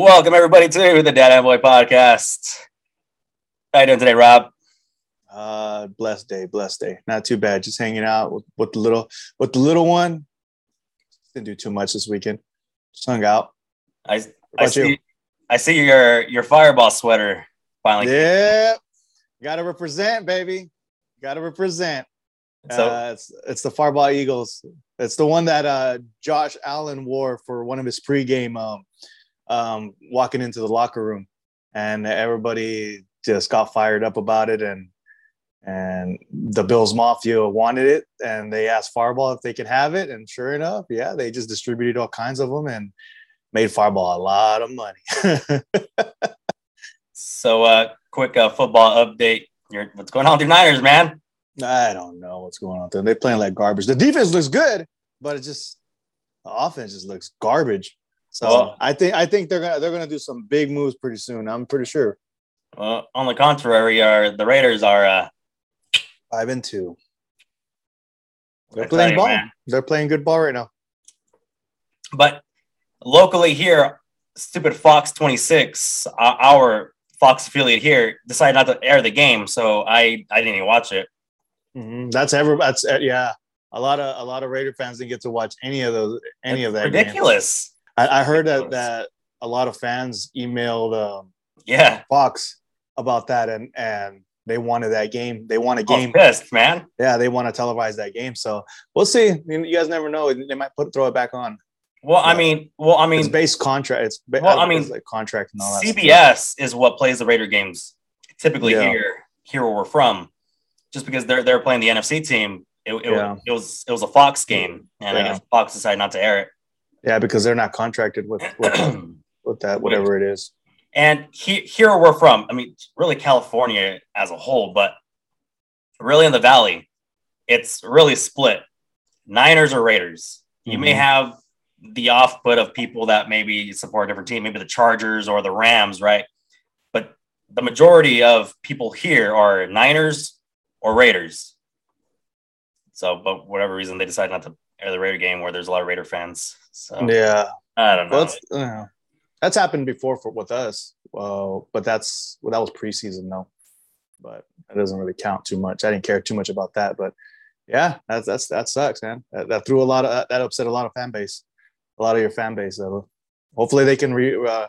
Welcome everybody to the Dada and Boy podcast. How you doing today, Rob? Uh, blessed day, blessed day. Not too bad. Just hanging out with, with the little with the little one. Didn't do too much this weekend. Just hung out. I I see you? I see your your fireball sweater finally. Yeah, gotta represent, baby. Gotta represent. So uh, it's it's the Fireball Eagles. It's the one that uh, Josh Allen wore for one of his pregame um, um, walking into the locker room, and everybody just got fired up about it. And and the Bills Mafia wanted it, and they asked Fireball if they could have it, and sure enough, yeah, they just distributed all kinds of them and made Fireball a lot of money. so, uh, quick uh, football update. You're, what's going on with your Niners, man? I don't know what's going on there. They're playing like garbage. The defense looks good, but it just the offense just looks garbage. So well, I think I think they're gonna they're gonna do some big moves pretty soon. I'm pretty sure. Well, on the contrary, are the Raiders are uh, five and two. They're playing ball. Man. They're playing good ball right now. But locally here, stupid Fox 26, our Fox affiliate here, decided not to air the game, so I I didn't even watch it. Mm-hmm. That's ever that's uh, yeah. A lot of a lot of Raider fans didn't get to watch any of those any it's of that. Ridiculous. I, I, heard that that a lot of fans emailed um, yeah Fox about that and and they wanted that game. They want a game. pissed, man. Yeah, they want to televise that game. So we'll see. I mean, you guys never know. They might put throw it back on. Well, I mean, well, I mean, it's based contract. It's well, I mean, like contract and all that. CBS stuff. is what plays the Raider games typically yeah. here, here where we're from just because they're they're playing the NFC team, it, it, yeah. it was it was a Fox game, and yeah. I guess Fox decided not to air it. Yeah, because they're not contracted with with, with that whatever it is. And he, here we're from, I mean, really California as a whole, but really in the Valley, it's really split. Niners or Raiders. You mm-hmm. may have the off put of people that maybe support a different team, maybe the Chargers or the Rams, right? But the majority of people here are Niners or Raiders. So, but whatever reason, they decide not to air the Raider game where there's a lot of Raider fans. So yeah, I don't know. That's, uh, that's happened before for with us. Well, but that's well, that was preseason though. But that doesn't really count too much. I didn't care too much about that. But yeah, that's that's that sucks, man. That, that threw a lot of that upset a lot of fan base, a lot of your fan base. So hopefully they can re, uh,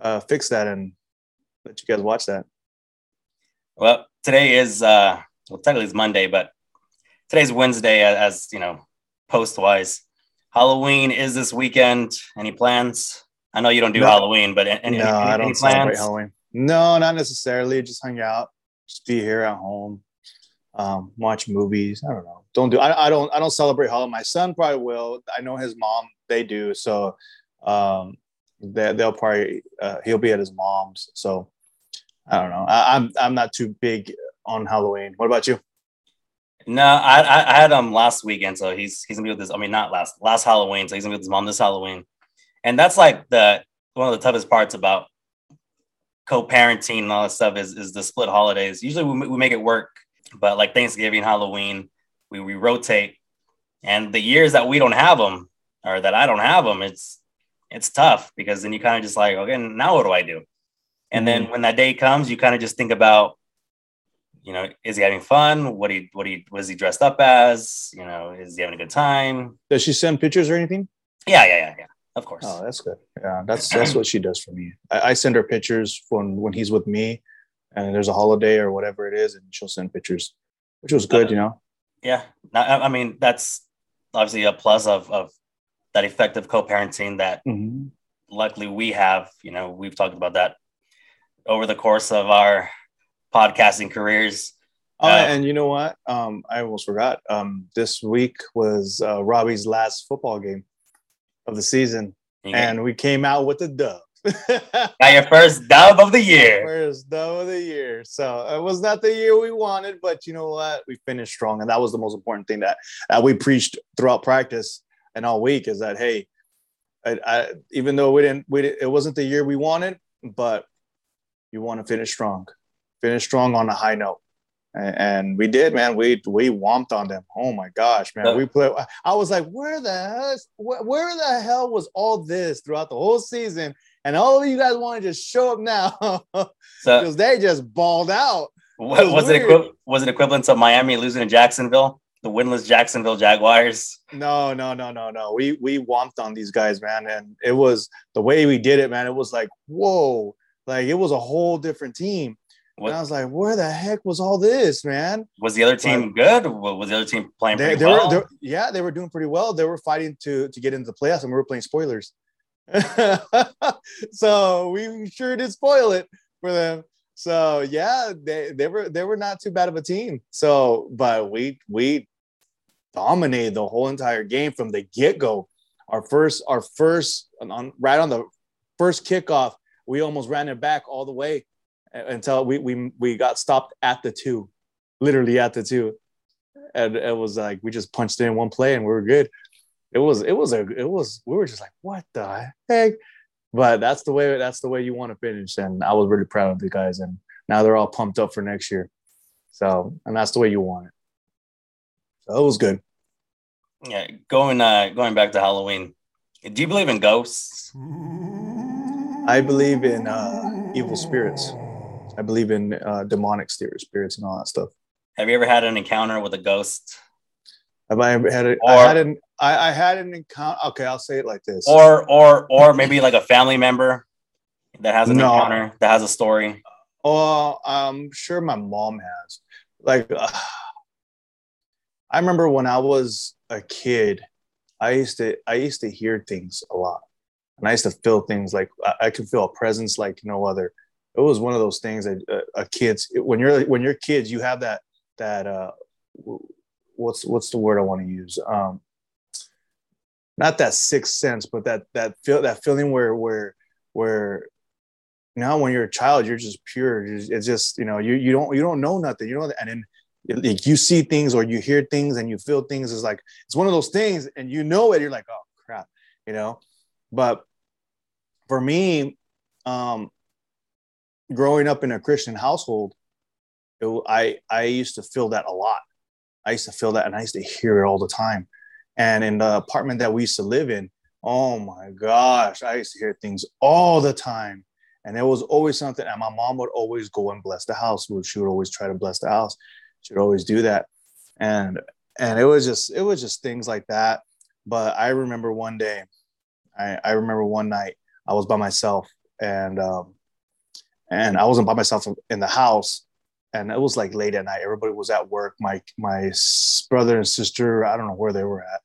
uh, fix that and let you guys watch that. Well, today is uh, well, technically it's Monday, but today's Wednesday, as you know, post wise. Halloween is this weekend. Any plans? I know you don't do no. Halloween, but any, no, any, I don't celebrate Halloween. No, not necessarily. Just hang out, just be here at home, um, watch movies. I don't know. Don't do. I, I don't. I don't celebrate Halloween. My son probably will. I know his mom. They do. So um, they, they'll probably uh, he'll be at his mom's. So I don't know. I, I'm I'm not too big on Halloween. What about you? No, I, I, had him last weekend, so he's he's gonna be with his. I mean, not last last Halloween, so he's gonna be with his mom this Halloween, and that's like the one of the toughest parts about co-parenting and all that stuff is is the split holidays. Usually we, we make it work, but like Thanksgiving, Halloween, we we rotate, and the years that we don't have them or that I don't have them, it's it's tough because then you kind of just like, okay, now what do I do? And then mm-hmm. when that day comes, you kind of just think about you know, is he having fun? What he what he was he dressed up as? You know, is he having a good time? Does she send pictures or anything? Yeah, yeah, yeah, yeah. Of course. Oh, that's good. Yeah, that's that's what she does for me. I, I send her pictures when when he's with me, and there's a holiday or whatever it is, and she'll send pictures, which was good, uh, you know. Yeah, I, I, mean that's obviously a plus of of that effective co-parenting that mm-hmm. luckily we have. You know, we've talked about that over the course of our podcasting careers. Oh, uh, and you know what? Um, I almost forgot. Um, this week was uh, Robbie's last football game of the season, and we came out with a dub. Got your first dub of the year. First dub of the year. So it was not the year we wanted, but you know what? We finished strong, and that was the most important thing that, that we preached throughout practice and all week is that hey, I, I, even though we didn't, we it wasn't the year we wanted, but you want to finish strong finish strong on a high note. And, we did, man. We we whomped on them. Oh my gosh, man. We played. I was like, where the hell? Where, where the hell was all this throughout the whole season? and all of you guys want to just show up now so, because they just balled out. What, was, was it equi- was it equivalent to Miami losing to Jacksonville? The winless Jacksonville Jaguars. No, no, no, no, no. We we whomped on these guys, man, and it was the way we did it, man. It was like, whoa, like it was a whole different team. What? And I was like, where the heck was all this, man? Was the other team good? Was the other team playing they, they well? Were, yeah, they were doing pretty well. They were fighting to to get into the playoffs, and we were playing spoilers. so we sure did spoil it for them. So yeah, they, they were they were not too bad of a team. So, but we we dominated the whole entire game from the get go. Our first our first on right on the first kickoff, we almost ran it back all the way until we we we got stopped at the two, literally at the two, and it was like we just punched in one play and we were good. It was it was a it was we were just like what the heck, but that's the way that's the way you want to finish, and I was really proud of the guys, and now they're all pumped up for next year. So and that's the way you want it. So it was good. Yeah, going uh going back to Halloween. Do you believe in ghosts? I believe in uh, evil spirits. I believe in uh, demonic spirits and all that stuff. Have you ever had an encounter with a ghost? Have I ever had a, or, I had an I, I had an encounter. Okay, I'll say it like this. Or or or maybe like a family member that has an no. encounter that has a story. Oh, I'm sure my mom has. Like, uh, I remember when I was a kid, I used to I used to hear things a lot, and I used to feel things like I, I could feel a presence like no other it was one of those things that uh, a kids when you're when you're kids you have that that uh what's what's the word I want to use? Um not that sixth sense but that that feel that feeling where where where now when you're a child you're just pure. It's just you know you you don't you don't know nothing. You know and then like you see things or you hear things and you feel things is like it's one of those things and you know it you're like oh crap you know? But for me um growing up in a Christian household, it, I I used to feel that a lot. I used to feel that, and I used to hear it all the time. And in the apartment that we used to live in, oh my gosh, I used to hear things all the time. And there was always something. And my mom would always go and bless the house. She would always try to bless the house. She would always do that. And and it was just it was just things like that. But I remember one day, I, I remember one night I was by myself and um, and I wasn't by myself in the house. And it was like late at night. Everybody was at work. My my brother and sister, I don't know where they were at,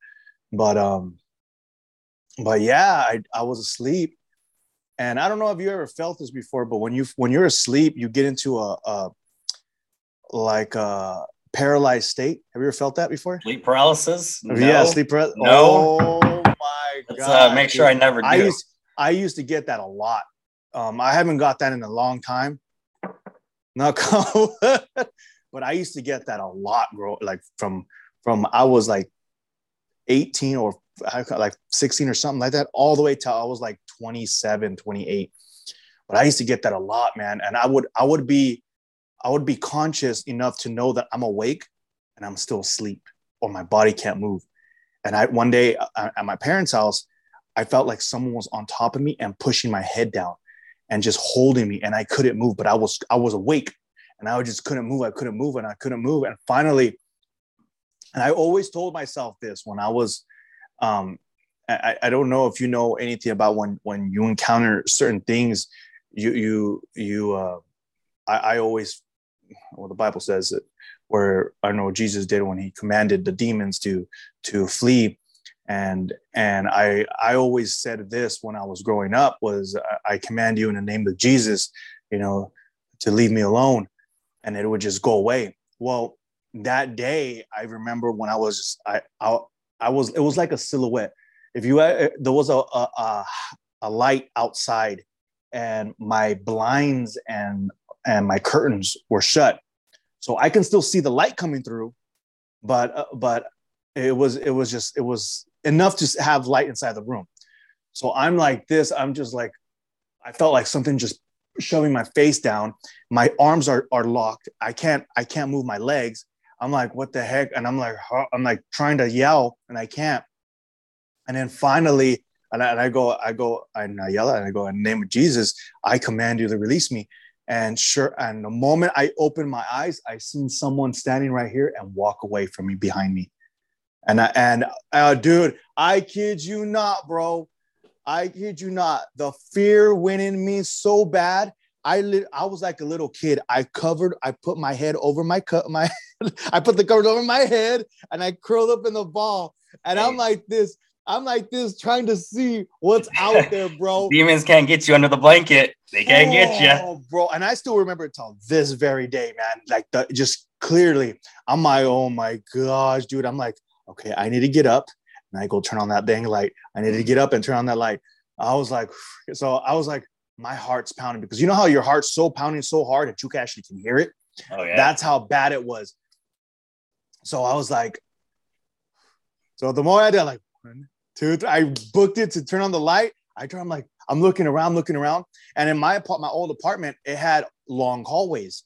but um, but yeah, I I was asleep, and I don't know if you ever felt this before, but when you when you're asleep, you get into a, a like a paralyzed state. Have you ever felt that before? Sleep paralysis? No. Yeah, sleep paralysis. No. Oh my god! Uh, make sure I never do. I used I used to get that a lot um, I haven't got that in a long time. Not but I used to get that a lot, bro. Like from from I was like 18 or like 16 or something like that, all the way till I was like 27, 28. But I used to get that a lot, man. And I would I would be I would be conscious enough to know that I'm awake and I'm still asleep or my body can't move. And I one day uh, at my parents' house, I felt like someone was on top of me and pushing my head down and just holding me and I couldn't move, but I was I was awake and I just couldn't move. I couldn't move and I couldn't move. And finally, and I always told myself this when I was um I, I don't know if you know anything about when when you encounter certain things, you you you uh I, I always well the Bible says that where I know Jesus did when he commanded the demons to to flee and and i i always said this when i was growing up was i command you in the name of jesus you know to leave me alone. And it would just go away. Well that day i remember when i was i i, I was it was like a silhouette. If you uh, there was a, a a light outside and my blinds and and my curtains were shut. So i can still see the light coming through but uh, but it was it was just it was enough to have light inside the room. So I'm like this. I'm just like, I felt like something just shoving my face down. My arms are are locked. I can't I can't move my legs. I'm like, what the heck? And I'm like, I'm like trying to yell and I can't. And then finally, and I, and I go, I go, and I yell and I go, in the name of Jesus, I command you to release me. And sure, and the moment I open my eyes, I seen someone standing right here and walk away from me behind me. And I, and uh, dude, I kid you not, bro. I kid you not. The fear went in me so bad. I lit, I was like a little kid. I covered, I put my head over my cut, my, I put the covers over my head, and I curled up in the ball. And I'm like this. I'm like this, trying to see what's out there, bro. Demons can't get you under the blanket. They can't oh, get you, bro. And I still remember it till this very day, man. Like the, just clearly, I'm like, oh my gosh, dude. I'm like, okay, I need to get up and I go turn on that dang light. I need to get up and turn on that light. I was like, so I was like, my heart's pounding because you know how your heart's so pounding so hard that you can actually can hear it. Oh yeah. That's how bad it was. So I was like, so the more I did, like one, two, three, I booked it to turn on the light. I turn, I'm like, I'm looking around, looking around, and in my apartment, my old apartment, it had long hallways.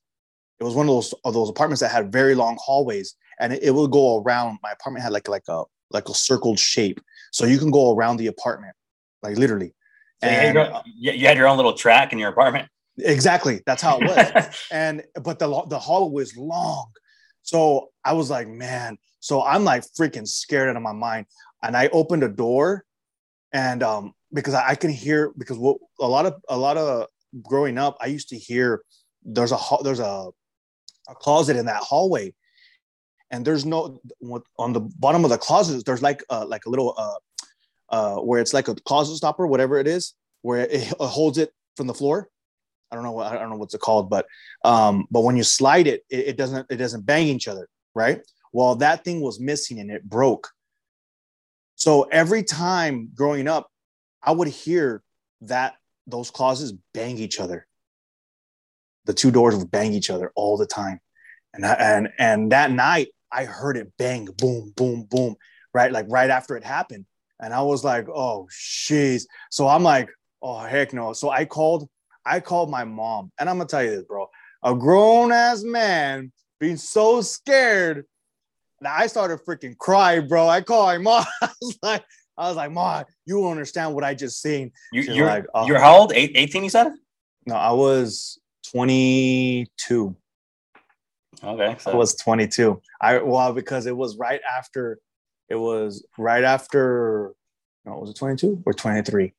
It was one of those of those apartments that had very long hallways, and it, it would go around. My apartment had like like a like a circled shape, so you can go around the apartment, like literally. So and you had, your, you had your own little track in your apartment. Exactly, that's how it was. and but the the hall was long, so I was like, man. So I'm like freaking scared out of my mind, and I opened a door, and um because I, I can hear because what a lot of a lot of growing up, I used to hear there's a there's a a closet in that hallway and there's no on the bottom of the closet there's like uh, like a little uh, uh, where it's like a closet stopper whatever it is where it, holds it from the floor. I don't know what i don't know what's it called but um but when you slide it, it it doesn't it doesn't bang each other right? Well that thing was missing and it broke. So every time growing up i would hear that those closets bang each other. The two doors would bang each other all the time. And and and that night I heard it bang, boom, boom, boom, right? Like right after it happened. And I was like, oh, jeez. So I'm like, oh, heck no. So I called, I called my mom. And I'm going to tell you this, bro. A grown ass man being so scared. Now I started freaking crying, bro. I called my mom. I was like, I was like, Mom, you don't understand what I just seen. You, you're like, oh. you're how old? 18, you said? No, I was 22. Okay. So. I was 22. I well because it was right after it was right after no, was it 22 or 23?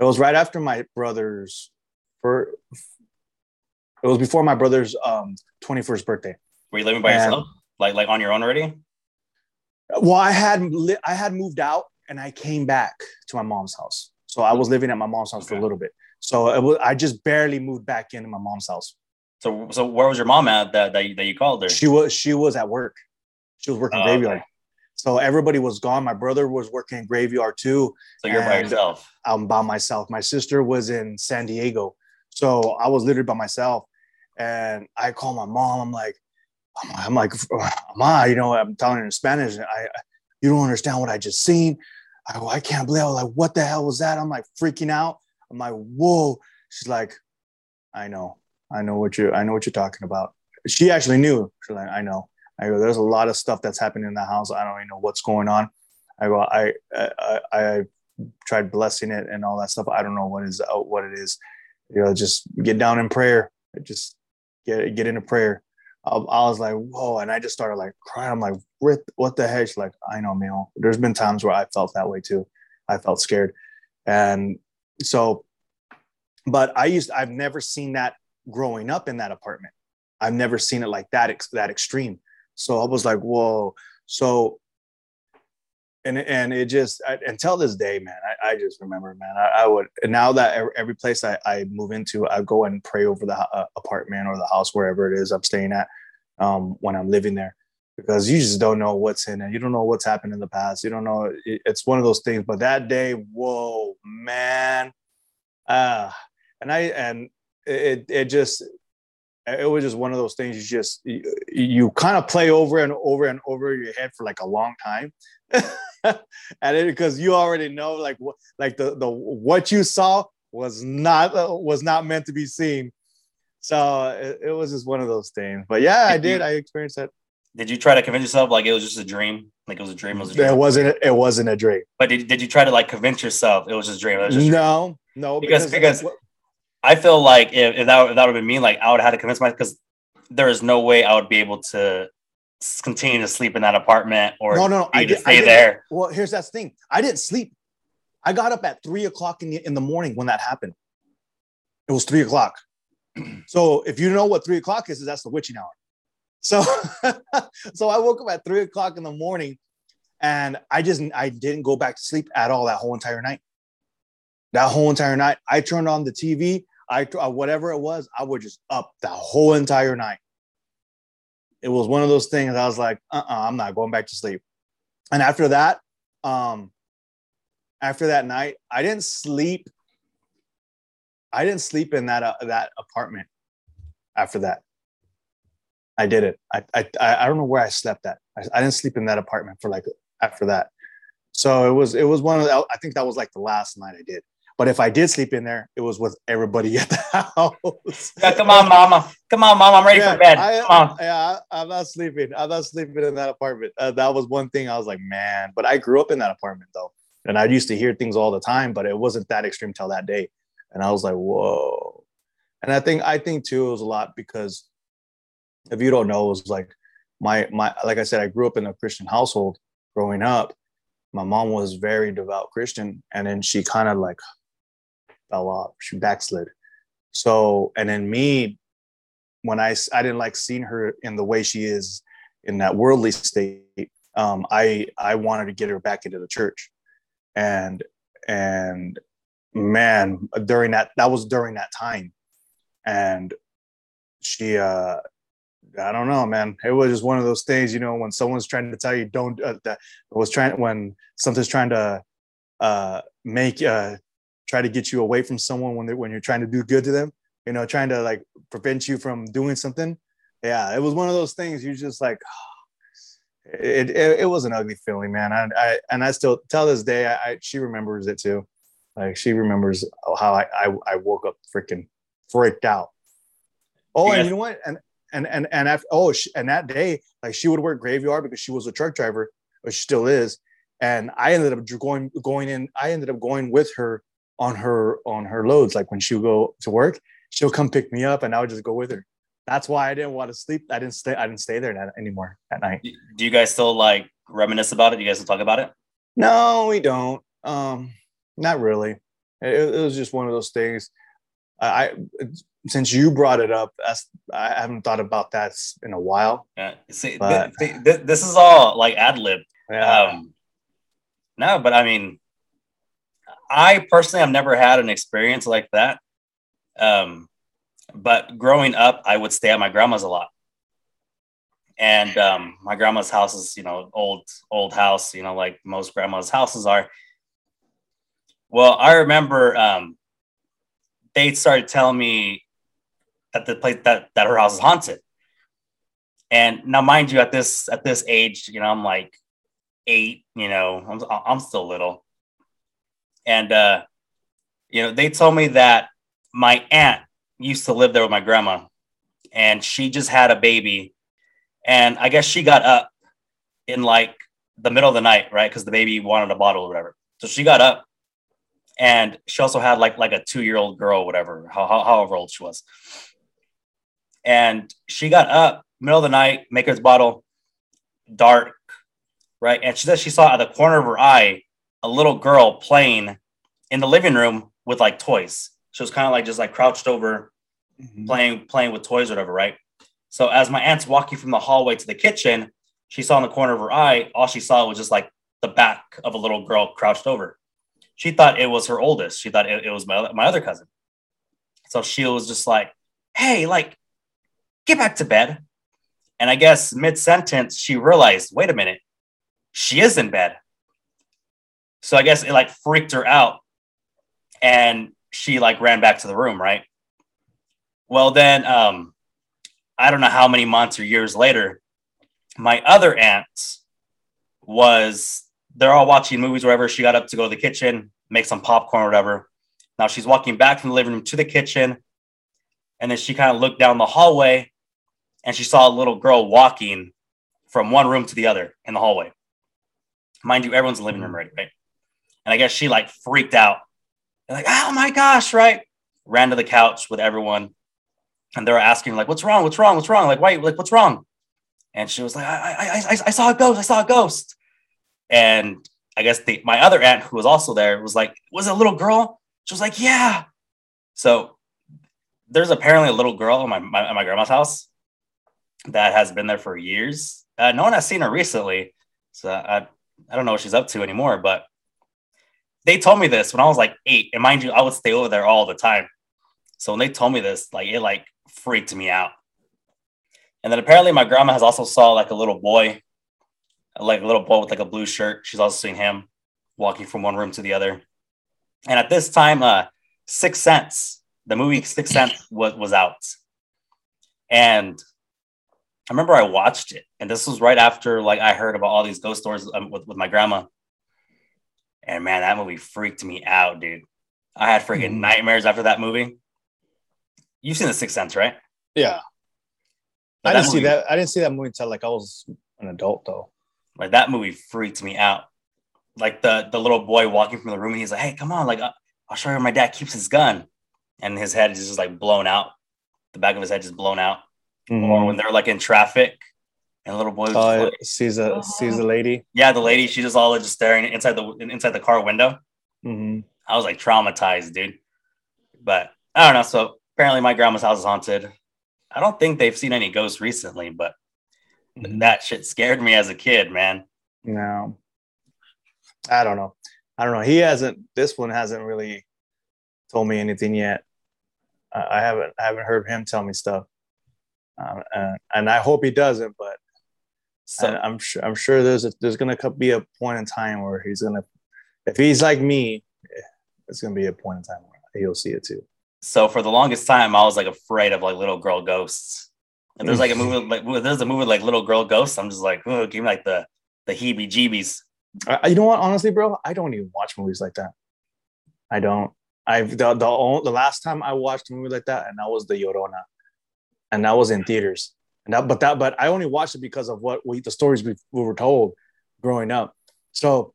It was right after my brother's for it was before my brother's um 21st birthday. Were you living by and, yourself? Like like on your own already? Well, I had li- I had moved out and I came back to my mom's house. So I was living at my mom's house okay. for a little bit. So it was, I just barely moved back into my mom's house. So, so where was your mom at that that you, that you called her? She was she was at work. She was working oh, graveyard. Okay. So everybody was gone. My brother was working graveyard too. So you're by yourself. I'm by myself. My sister was in San Diego, so I was literally by myself. And I call my mom. I'm like, I'm like, Ma, you know, I'm telling her in Spanish. I, you don't understand what I just seen. I go, I can't believe. I was like, what the hell was that? I'm like freaking out. I'm like, whoa. She's like, I know. I know what you're I know what you're talking about. She actually knew. She's like, I know. I go, there's a lot of stuff that's happening in the house. I don't even know what's going on. I go, I I, I tried blessing it and all that stuff. I don't know what is uh, what it is. You know, just get down in prayer. Just get get into prayer. I, I was like, whoa, and I just started like crying. I'm like, what the heck? She's like, I know, man. There's been times where I felt that way too. I felt scared, and so, but I used I've never seen that growing up in that apartment. I've never seen it like that, that extreme. So I was like, whoa. So, and and it just I, until this day, man, I, I just remember, man, I, I, would now that every place I, I move into, I go and pray over the uh, apartment or the house wherever it is I'm staying at um, when I'm living there, because you just don't know what's in it. You don't know what's happened in the past. You don't know. It, it's one of those things. But that day, whoa, man, uh, and I and it it just it was just one of those things you just you, you kind of play over and over and over your head for like a long time and it because you already know like what like the the what you saw was not uh, was not meant to be seen so it, it, was just one of those things but yeah i did i experienced that did you try to convince yourself like it was just a dream Like it was a dream. It was a dream. It wasn't. It wasn't a dream. But did, did you try to like convince yourself it was just a dream? Was just no, dream? no. Because because, because I feel like if, if that if that would have been me, like I would have had to convince myself because there is no way I would be able to continue to sleep in that apartment or no, no, no. I did, stay I there. Well, here's that thing. I didn't sleep. I got up at three o'clock in the in the morning when that happened. It was three o'clock. so if you know what three o'clock is, that's the witching hour. So so I woke up at three o'clock in the morning and I just I didn't go back to sleep at all that whole entire night. That whole entire night, I turned on the TV. I uh, whatever it was, I was just up the whole entire night. It was one of those things. I was like, uh, uh-uh, I'm not going back to sleep. And after that, um, after that night, I didn't sleep. I didn't sleep in that uh, that apartment. After that, I did it. I I I don't know where I slept at. I, I didn't sleep in that apartment for like after that. So it was it was one of the, I think that was like the last night I did. But if I did sleep in there, it was with everybody at the house. Yeah, come on, mama. Come on, mom. I'm ready yeah, for bed. Come I, on. Yeah, I'm not sleeping. I'm not sleeping in that apartment. Uh, that was one thing I was like, man. But I grew up in that apartment though, and I used to hear things all the time. But it wasn't that extreme till that day, and I was like, whoa. And I think I think too it was a lot because if you don't know, it was like my my like I said, I grew up in a Christian household growing up. My mom was very devout Christian, and then she kind of like fell off. She backslid. So, and then me, when I I didn't like seeing her in the way she is in that worldly state. Um, I I wanted to get her back into the church, and and man, during that that was during that time, and she uh I don't know, man. It was just one of those things, you know, when someone's trying to tell you don't, uh, that was trying, when something's trying to uh, make, uh, try to get you away from someone when when you're trying to do good to them, you know, trying to like prevent you from doing something. Yeah, it was one of those things. You just like, it, it, it was an ugly feeling, man. I, I and I still tell this day, I, I she remembers it too. Like she remembers how I, I, I woke up freaking freaked out. Oh, and you know what? And and and and after oh she, and that day like she would work graveyard because she was a truck driver or she still is and i ended up going going in i ended up going with her on her on her loads. Like when she would go to work she'll come pick me up and i would just go with her. That's why i didn't want to sleep. I didn't stay i didn't stay there anymore at night. Do you guys still like reminisce about it? Do you guys still talk about it? No we don't. Um not really. It, it was just one of those things. I since you brought it up, I haven't thought about that in a while. Yeah, see, but, th- th- this is all like ad lib. Yeah. Um, no, but I mean, I personally have never had an experience like that. Um, but growing up, I would stay at my grandma's a lot. And um, my grandma's house is, you know, old, old house, you know, like most grandma's houses are. Well, I remember um, they started telling me that the place that, that her house is haunted. And now, mind you, at this at this age, you know, I'm like eight. You know, I'm I'm still little, and uh, you know, they told me that my aunt used to live there with my grandma, and she just had a baby, and I guess she got up in like the middle of the night, right? Because the baby wanted a bottle or whatever. So she got up, and she also had like like a two year old girl, whatever, how, how, however old she was and she got up middle of the night, maker's bottle, dark, right? And she said she saw at the corner of her eye a little girl playing in the living room with like toys. She was kind of like just like crouched over, mm-hmm. playing playing with toys or whatever, right? So as my aunt's walking from the hallway to the kitchen, she saw in the corner of her eye, all she saw was just like the back of a little girl crouched over. She thought it was her oldest. She thought it, it was my, my other cousin. So she was just like, hey, like, get back to bed. And I guess mid sentence, she realized, wait a minute, she is in bed. So I guess it like freaked her out and she like ran back to the room, right? Well, then, um, I don't know how many months or years later, my other aunt was, they're all watching movies, wherever. She got up to go to the kitchen, make some popcorn or whatever. Now she's walking back from the living room to the kitchen. And then she kind of looked down the hallway and she saw a little girl walking from one room to the other in the hallway. Mind you, everyone's in the living room already, right? And I guess she like freaked out. Like, oh my gosh, right? Ran to the couch with everyone. And they were asking, like, what's wrong? What's wrong? What's wrong? Like, why? Like, what's wrong? And she was like, I, I, I, I saw a ghost. I saw a ghost. And I guess the, my other aunt, who was also there, was like, was it a little girl? She was like, yeah. So there's apparently a little girl in my, my, at my grandma's house that has been there for years. Uh, no one has seen her recently. So I, I don't know what she's up to anymore, but they told me this when I was like eight. And mind you, I would stay over there all the time. So when they told me this, like it like freaked me out. And then apparently my grandma has also saw like a little boy, like a little boy with like a blue shirt. She's also seen him walking from one room to the other. And at this time, uh, Sixth Sense, the movie Sixth Sense was, was out. And I remember I watched it, and this was right after like I heard about all these ghost stories um, with, with my grandma. And man, that movie freaked me out, dude. I had freaking mm-hmm. nightmares after that movie. You've seen The Sixth Sense, right? Yeah. I didn't movie, see that. I didn't see that movie until like I was an adult, though. Like that movie freaked me out. Like the the little boy walking from the room, and he's like, "Hey, come on! Like uh, I'll show you where my dad keeps his gun," and his head is just like blown out. The back of his head just blown out. Mm-hmm. Or when they're like in traffic, and little boy uh, like, sees a oh. sees a lady. Yeah, the lady. She's just all just staring inside the inside the car window. Mm-hmm. I was like traumatized, dude. But I don't know. So apparently, my grandma's house is haunted. I don't think they've seen any ghosts recently, but mm-hmm. that shit scared me as a kid, man. No, I don't know. I don't know. He hasn't. This one hasn't really told me anything yet. I haven't. I haven't heard him tell me stuff, um, and, and I hope he doesn't. But so and I'm sure I'm sure there's a, there's gonna be a point in time where he's gonna if he's like me, it's gonna be a point in time where he'll see it too. So for the longest time, I was like afraid of like little girl ghosts. And there's like a movie like there's a movie like little girl ghosts. I'm just like, oh, give me like the the heebie jeebies. Uh, you know what? Honestly, bro, I don't even watch movies like that. I don't. I've the the, the last time I watched a movie like that, and that was the Llorona, and that was in theaters. And that, but that, but I only watched it because of what we, the stories we, we were told growing up. So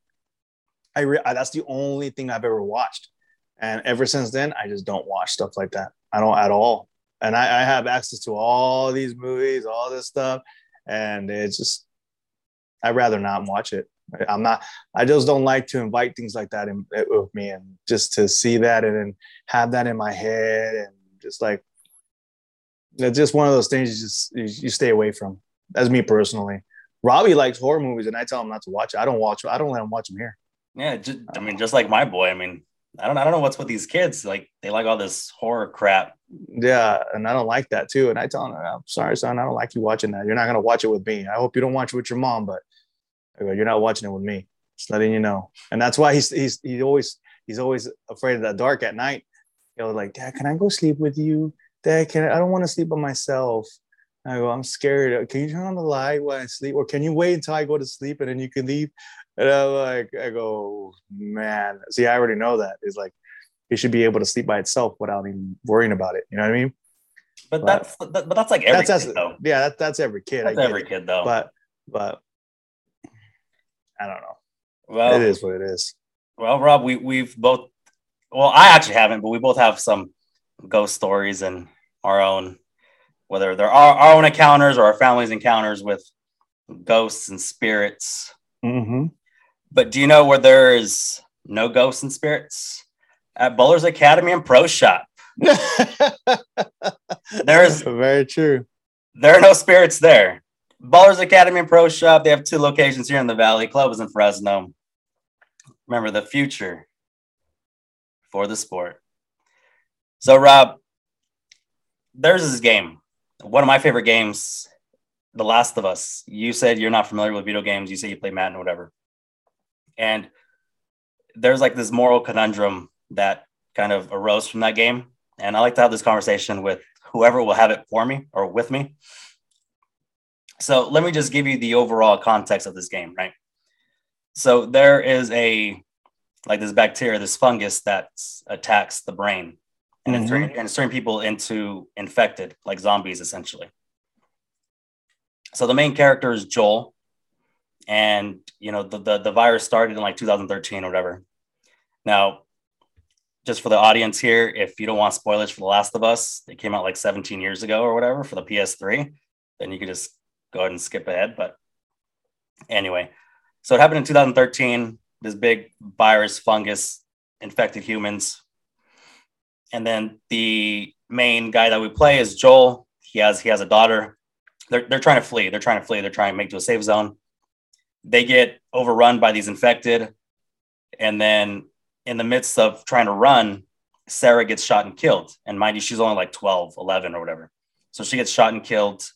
I, re, I, that's the only thing I've ever watched. And ever since then, I just don't watch stuff like that. I don't at all. And I, I have access to all these movies, all this stuff, and it's just I'd rather not watch it. I'm not. I just don't like to invite things like that in, with me, and just to see that and then have that in my head, and just like it's just one of those things you just you, you stay away from. That's me personally. Robbie likes horror movies, and I tell him not to watch it. I don't watch. I don't let him watch them here. Yeah, just, I mean, just like my boy. I mean, I don't. I don't know what's with these kids. Like they like all this horror crap. Yeah, and I don't like that too. And I tell him, I'm sorry, son. I don't like you watching that. You're not gonna watch it with me. I hope you don't watch it with your mom, but you're not watching it with me. Just letting you know. And that's why he's he's he always he's always afraid of the dark at night. You know, like, Dad, can I go sleep with you? Dad, can I, I don't want to sleep by myself. I go, I'm scared. Uh, can you turn on the light while I sleep? Or can you wait until I go to sleep and then you can leave? And I'm like, I go, man. See, I already know that. It's like it should be able to sleep by itself without even worrying about it. You know what I mean? But, but that's but that's like every that's, kid, though. Yeah, that, that's every kid. That's every it. kid though. But but I don't know. Well, it is what it is. Well, Rob, we we've both. Well, I actually haven't, but we both have some ghost stories and our own, whether they're our, our own encounters or our family's encounters with ghosts and spirits. Mm-hmm. But do you know where there is no ghosts and spirits? At Bowlers Academy and Pro Shop. There's very true. There are no spirits there. Ballers Academy and Pro Shop, they have two locations here in the Valley. Club is in Fresno. Remember the future for the sport. So, Rob, there's this game. One of my favorite games, The Last of Us. You said you're not familiar with video games. You say you play Madden or whatever. And there's like this moral conundrum that kind of arose from that game. And I like to have this conversation with whoever will have it for me or with me. So let me just give you the overall context of this game, right? So there is a like this bacteria, this fungus that attacks the brain and, mm-hmm. it's turning, and turning people into infected, like zombies, essentially. So the main character is Joel, and you know the, the the virus started in like 2013 or whatever. Now, just for the audience here, if you don't want spoilers for The Last of Us, it came out like 17 years ago or whatever for the PS3, then you could just go ahead and skip ahead. But anyway, so it happened in 2013. This big virus fungus infected humans. And then the main guy that we play is Joel. He has he has a daughter. They're, they're trying to flee. They're trying to flee. They're trying to make to a safe zone. They get overrun by these infected. And then in the midst of trying to run, Sarah gets shot and killed. And mind you, she's only like 12, 11 or whatever. So she gets shot and killed.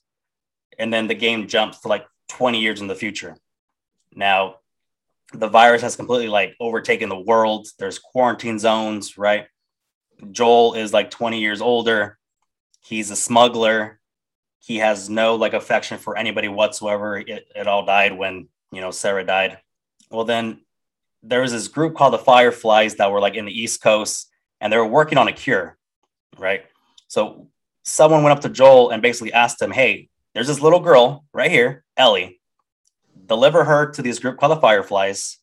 And then the game jumps to like 20 years in the future. Now, the virus has completely like overtaken the world. There's quarantine zones, right? Joel is like 20 years older. He's a smuggler. He has no like affection for anybody whatsoever. It, it all died when, you know, Sarah died. Well, then there was this group called the Fireflies that were like in the East Coast and they were working on a cure, right? So someone went up to Joel and basically asked him, Hey, there's this little girl right here, Ellie deliver her to this group called the Fireflies.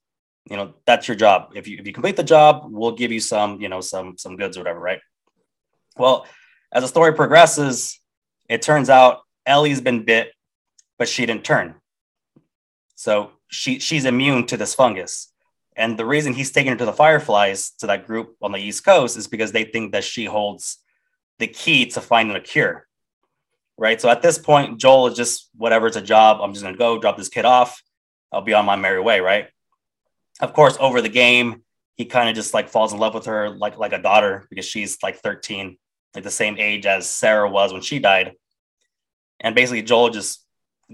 You know, that's your job. If you if you complete the job, we'll give you some, you know, some some goods or whatever, right? Well, as the story progresses, it turns out Ellie's been bit, but she didn't turn. So she she's immune to this fungus. And the reason he's taking her to the Fireflies, to that group on the East Coast, is because they think that she holds the key to finding a cure right? So at this point, Joel is just whatever, it's a job. I'm just gonna go drop this kid off. I'll be on my merry way, right? Of course, over the game, he kind of just like falls in love with her like like a daughter because she's like 13, like the same age as Sarah was when she died. And basically, Joel just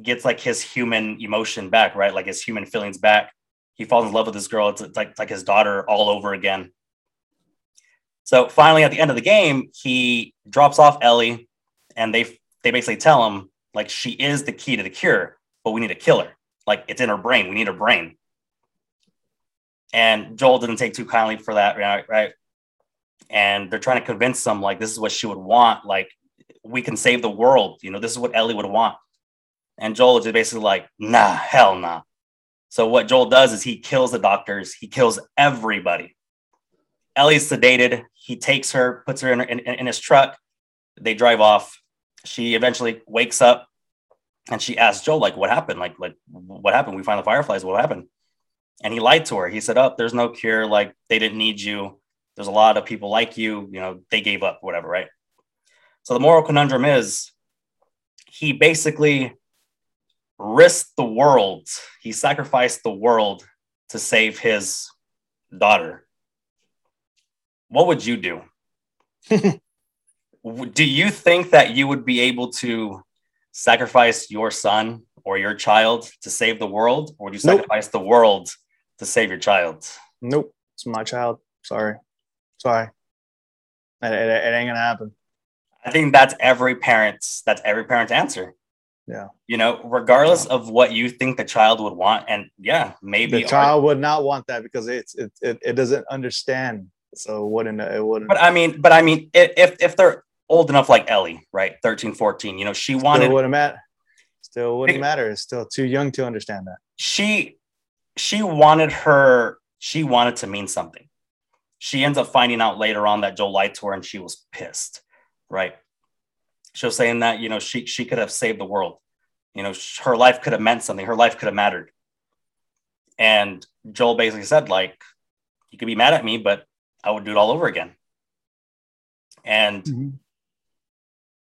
gets like his human emotion back, right? Like his human feelings back. He falls in love with this girl. It's, like, like his daughter all over again. So finally, at the end of the game, he drops off Ellie, and they they basically tell him like she is the key to the cure, but we need to kill her. Like it's in her brain. We need her brain. And Joel didn't take too kindly for that, right? Right. And they're trying to convince him like this is what she would want. Like we can save the world. You know, this is what Ellie would want. And Joel is basically like, nah, hell nah. So what Joel does is he kills the doctors. He kills everybody. Ellie's sedated. He takes her, puts her in, in, in his truck. They drive off she eventually wakes up and she asks Joel, like, what happened? Like, like what happened? We find the fireflies. What happened? And he lied to her. He said, Oh, there's no cure. Like, they didn't need you. There's a lot of people like you. You know, they gave up, whatever, right? So the moral conundrum is he basically risked the world. He sacrificed the world to save his daughter. What would you do? do you think that you would be able to sacrifice your son or your child to save the world, or do you nope. sacrifice the world to save your child? Nope, it's my child. Sorry, sorry, it, it, it ain't gonna happen. I think that's every parent's that's every parent's answer. Yeah. You know, regardless yeah. of what you think the child would want, and yeah, maybe the child would not want that because it's it, it, it doesn't understand. So it wouldn't it wouldn't. But I mean, but I mean, if if they're old enough like Ellie, right? 13, 14. You know, she wanted still wouldn't matter. Still wouldn't it, matter. It's still too young to understand that. She she wanted her, she wanted to mean something. She ends up finding out later on that Joel lied to her and she was pissed, right? She was saying that, you know, she she could have saved the world. You know, her life could have meant something, her life could have mattered. And Joel basically said, like, you could be mad at me, but I would do it all over again. And mm-hmm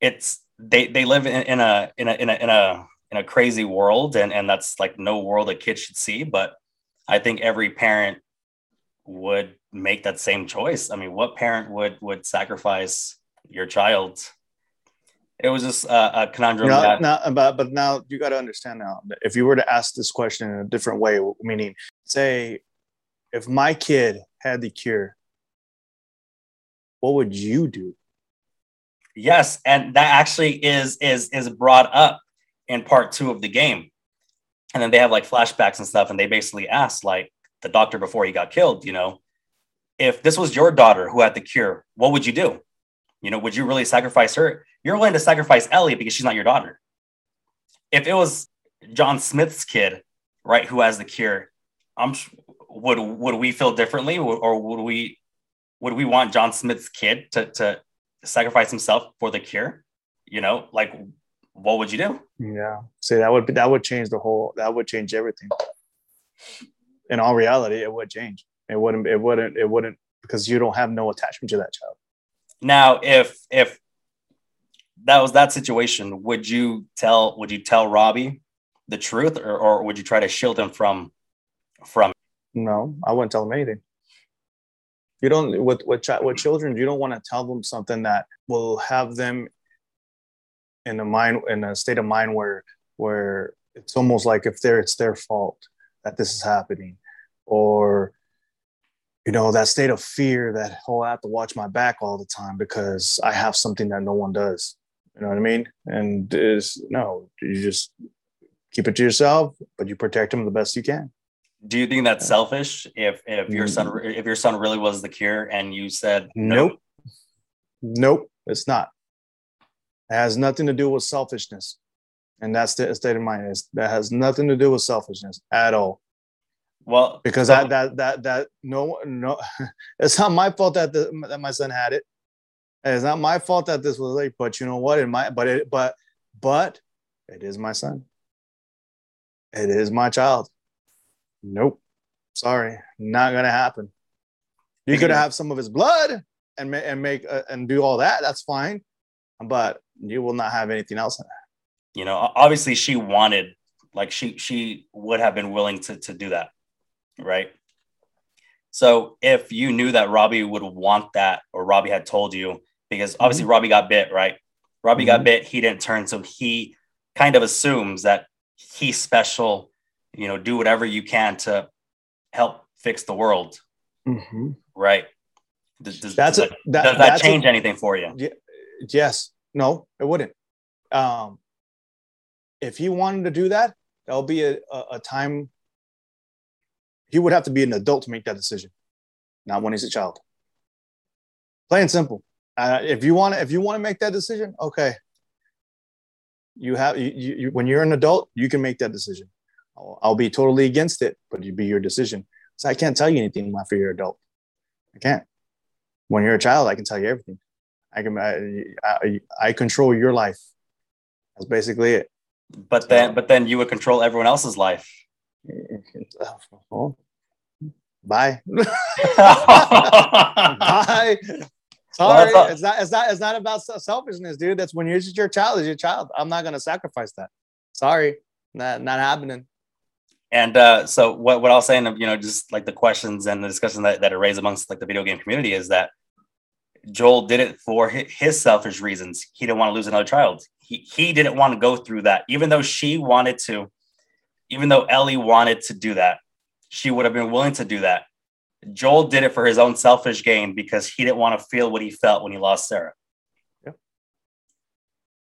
it's they they live in, in, a, in a in a in a in a crazy world and and that's like no world a kid should see but i think every parent would make that same choice. I mean what parent would would sacrifice your child? It was just a, a conundrum that, now, but, but now you got to understand now if you were to ask this question in a different way meaning say if my kid had the cure what would you do? Yes, and that actually is is is brought up in part two of the game. And then they have like flashbacks and stuff, and they basically ask like the doctor before he got killed, you know, if this was your daughter who had the cure, what would you do? You know, would you really sacrifice her? You're willing to sacrifice Ellie because she's not your daughter. If it was John Smith's kid right, who has the cure, I'm would would we feel differently, or would we would we want John Smith's kid to to sacrifice himself for the cure? You know, like what would you do? Yeah, see, that would be, that would change the whole. That would change everything. In all reality, it would change. It wouldn't. It wouldn't. It wouldn't because you don't have no attachment to that child. Now, if if that was that situation, would you tell would you tell Robbie the truth, or, or would you try to shield him from from? No, I wouldn't tell him anything. You don't with with with children. You don't want to tell them something that will have them in a mind in a state of mind where where it's almost like if they're it's their fault that this is happening, or you know that state of fear that oh I have to watch my back all the time because I have something that no one does. You know what I mean? And is no, you just keep it to yourself, but you protect them the best you can. Do you think that's selfish? If if your son mm-hmm. if your son really was the cure and you said nope, nope, it's not. It has nothing to do with selfishness, and that's the state of mind. Is that has nothing to do with selfishness at all. Well, because so, that that that that no no, it's not my fault that the, that my son had it. It's not my fault that this was late, but you know what? It might, but it, but, but it is my son. It is my child. Nope. Sorry, not gonna happen. You could have some of his blood and and make uh, and do all that. That's fine, but you will not have anything else. You know, obviously, she wanted, like, she she would have been willing to to do that, right? So if you knew that Robbie would want that, or Robbie had told you, because obviously mm-hmm. Robbie got bit, right? Robbie mm-hmm. got bit, he didn't turn, so he kind of assumes that he's special. You know, do whatever you can to help fix the world, mm-hmm. right? Does, does, that's does, a, that, does that change a, anything for you? Yes. No, it wouldn't. Um, if he wanted to do that, there'll be a, a, a time he would have to be an adult to make that decision, not when he's a child. Plain and simple. Uh, if you want to, if you want to make that decision, okay. You have you, you, when you're an adult, you can make that decision. I'll, I'll be totally against it, but it'd be your decision. So I can't tell you anything after you're adult. I can't. When you're a child, I can tell you everything. I can I, I, I control your life. That's basically it. But then, but then you would control everyone else's life. Bye. Bye. Sorry, well, it's not. It's not. It's not about selfishness, dude. That's when you're just your child is your child. I'm not gonna sacrifice that. Sorry, not not happening. And uh, so what, what I was saying, you know, just like the questions and the discussion that, that are raised amongst like the video game community is that Joel did it for his selfish reasons. He didn't want to lose another child. He, he didn't want to go through that, even though she wanted to, even though Ellie wanted to do that, she would have been willing to do that. Joel did it for his own selfish gain because he didn't want to feel what he felt when he lost Sarah. Yeah.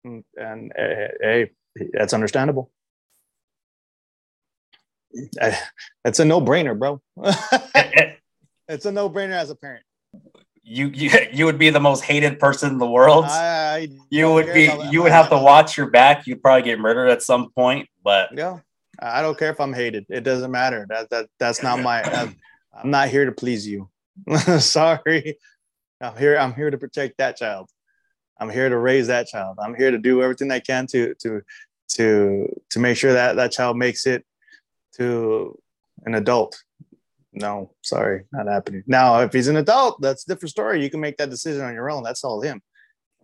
Mm, and hey, that's understandable. It's a no-brainer, bro. it's a no-brainer as a parent. You, you you would be the most hated person in the world. I, I you would be you would have to watch your back. You'd probably get murdered at some point. But yeah, I don't care if I'm hated. It doesn't matter. That that that's not my. I'm not here to please you. Sorry. I'm here. I'm here to protect that child. I'm here to raise that child. I'm here to do everything I can to to to to make sure that that child makes it to an adult. No, sorry, not happening. Now, if he's an adult, that's a different story. You can make that decision on your own. That's all him.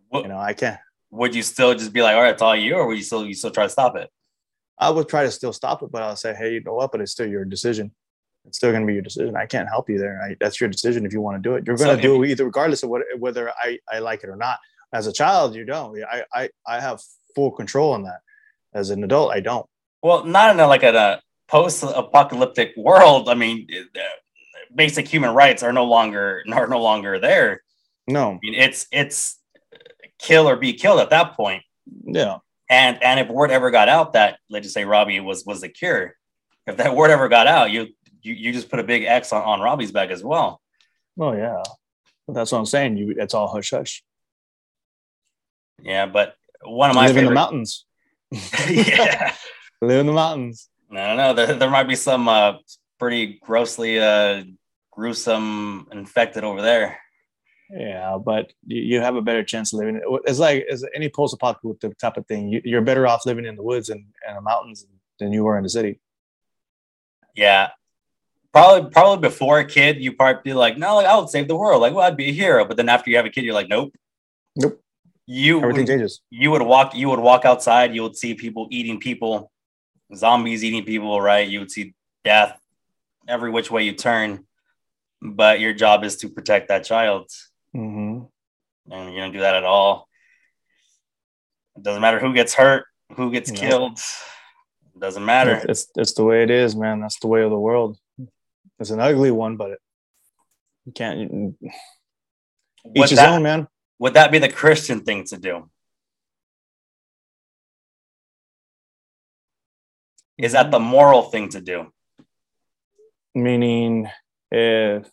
Well, you know, I can't. Would you still just be like, all right, it's all you, or would you still you still try to stop it? I would try to still stop it, but I'll say, hey, you know what? But it's still your decision it's still going to be your decision. I can't help you there. I, that's your decision if you want to do it. You're going to so do it either regardless of what, whether I, I like it or not. As a child, you don't. I, I, I have full control on that. As an adult, I don't. Well, not in a, like a post-apocalyptic world. I mean, uh, basic human rights are no longer are no longer there. No, I mean, it's it's kill or be killed at that point. Yeah. And and if word ever got out that let's just say Robbie was was the cure, if that word ever got out, you you, you just put a big X on, on Robbie's back as well. Oh yeah, that's what I'm saying. You it's all hush hush. Yeah, but one of my live favorite... in the mountains. yeah, live in the mountains. I don't know. There, there might be some uh, pretty grossly uh, gruesome infected over there. Yeah, but you have a better chance of living. It's like as any post-apocalyptic type of thing. You, are better off living in the woods and, and the mountains than you were in the city. Yeah, probably probably before a kid, you probably be like, no, like I would save the world. Like, well, I'd be a hero. But then after you have a kid, you're like, nope, nope. You everything would, changes. You would walk. You would walk outside. You would see people eating people, zombies eating people. Right. You would see death every which way you turn. But your job is to protect that child. Mm-hmm. And you don't do that at all. It doesn't matter who gets hurt, who gets killed. It doesn't matter. It's, it's the way it is, man. That's the way of the world. It's an ugly one, but it, you can't. You, each his own, man. Would that be the Christian thing to do? Is that the moral thing to do? Meaning, if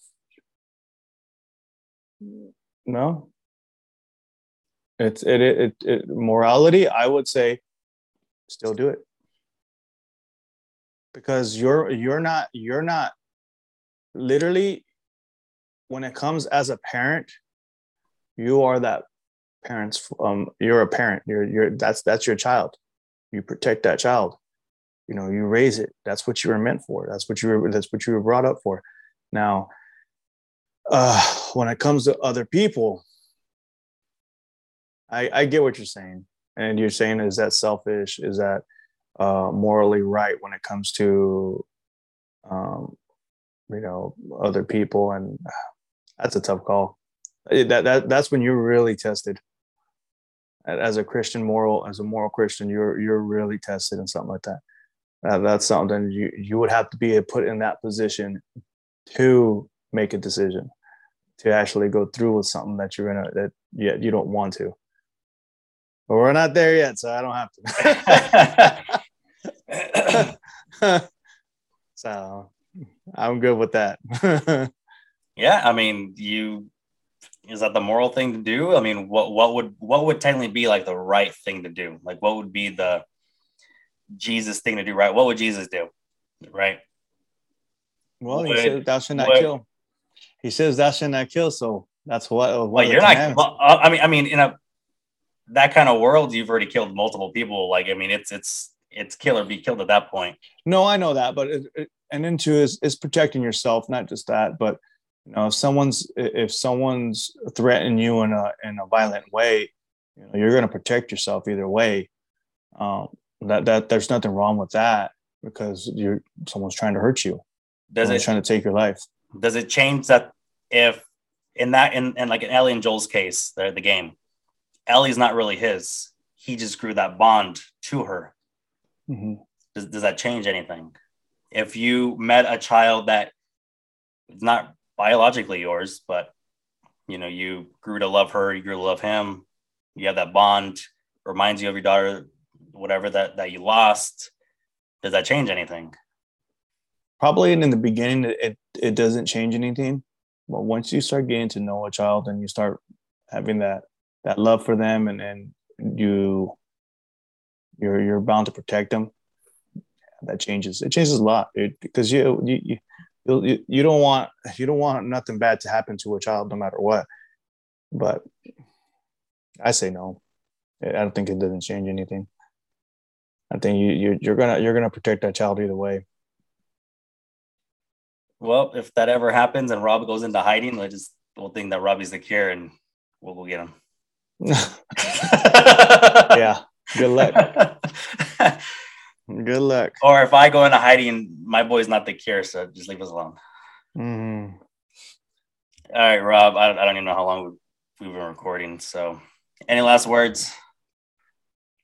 no, it's it, it it, it morality. I would say, still do it. Because you're you're not you're not literally when it comes as a parent you are that parent's um you're a parent. You're you're that's that's your child. You protect that child you know you raise it. That's what you were meant for. That's what you were that's what you were brought up for. Now uh when it comes to other people i i get what you're saying. And you're saying is that selfish? Is that uh morally right when it comes to um you know other people? And that's a tough call. That, that that's when you're really tested. As a christian moral as a moral christian you're you're really tested in something like that uh, that's something you you would have to be put in that position to make a decision to actually go through with something that you're gonna that yet you don't want to but we're not there yet so i don't have to so I'm good with that. yeah, I mean, you is that the moral thing to do? I mean, what what would what would technically be like the right thing to do? Like, what would be the Jesus thing to do? Right? What would Jesus do? Right? Well, would, he says thou shalt not would, kill. He says thou shalt not kill. So that's what. what well, you're not. Well, uh, I mean, I mean, in a that kind of world, you've already killed multiple people. Like, I mean, it's it's it's kill or be killed at that point. No, I know that, but it, it, and into is is protecting yourself, not just that, but you know, if someone's if someone's threatening you in a in a violent way, you know, you're going to protect yourself either way. Um, that that there's nothing wrong with that because you're someone's trying to hurt you. Does someone's it trying to take your life? Does it change that if in that in, in like in Ellie and Joel's case, the the game, Ellie's not really his. He just grew that bond to her. Mm-hmm. Does, does that change anything? if you met a child that is not biologically yours, but you know, you grew to love her, you grew to love him, you have that bond, reminds you of your daughter, whatever that that you lost. Does that change anything? Probably in the beginning it it doesn't change anything. But once you start getting to know a child and you start having that that love for them and, and you you're you're bound to protect them that changes. It changes a lot because you you you you don't want you don't want nothing bad to happen to a child no matter what. But I say no. I don't think it doesn't change anything. I think you, you you're gonna you're gonna protect that child either way. Well, if that ever happens and Rob goes into hiding, I just will think that Robbie's the cure and we'll go get him. yeah. Good luck. Good luck. Or if I go into hiding, my boy's not the cure, so just leave us alone. Mm-hmm. All right, Rob. I, I don't even know how long we've, been recording. So, any last words?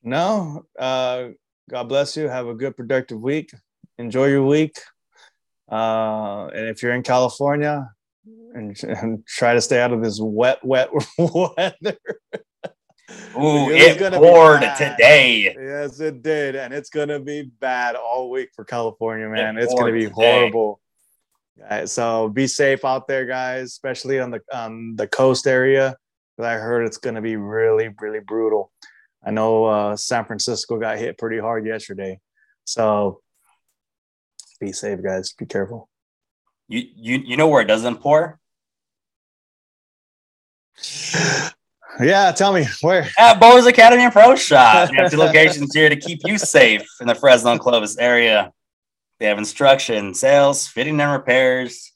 No. Uh, God bless you. Have a good, productive week. Enjoy your week. Uh, and if you're in California, and, and try to stay out of this wet, wet weather. Ooh, it poured today. Yes, it did, and it's gonna be bad all week for California, man. It it's gonna be today. horrible. Right, so be safe out there, guys, especially on the on the coast area. Because I heard it's gonna be really, really brutal. I know uh, San Francisco got hit pretty hard yesterday, so be safe, guys. Be careful. You you you know where it doesn't pour? Yeah, tell me where. At Bowlers Academy and Pro Shop. We have two locations here to keep you safe in the Fresno and Clovis area. They have instruction, sales, fitting and repairs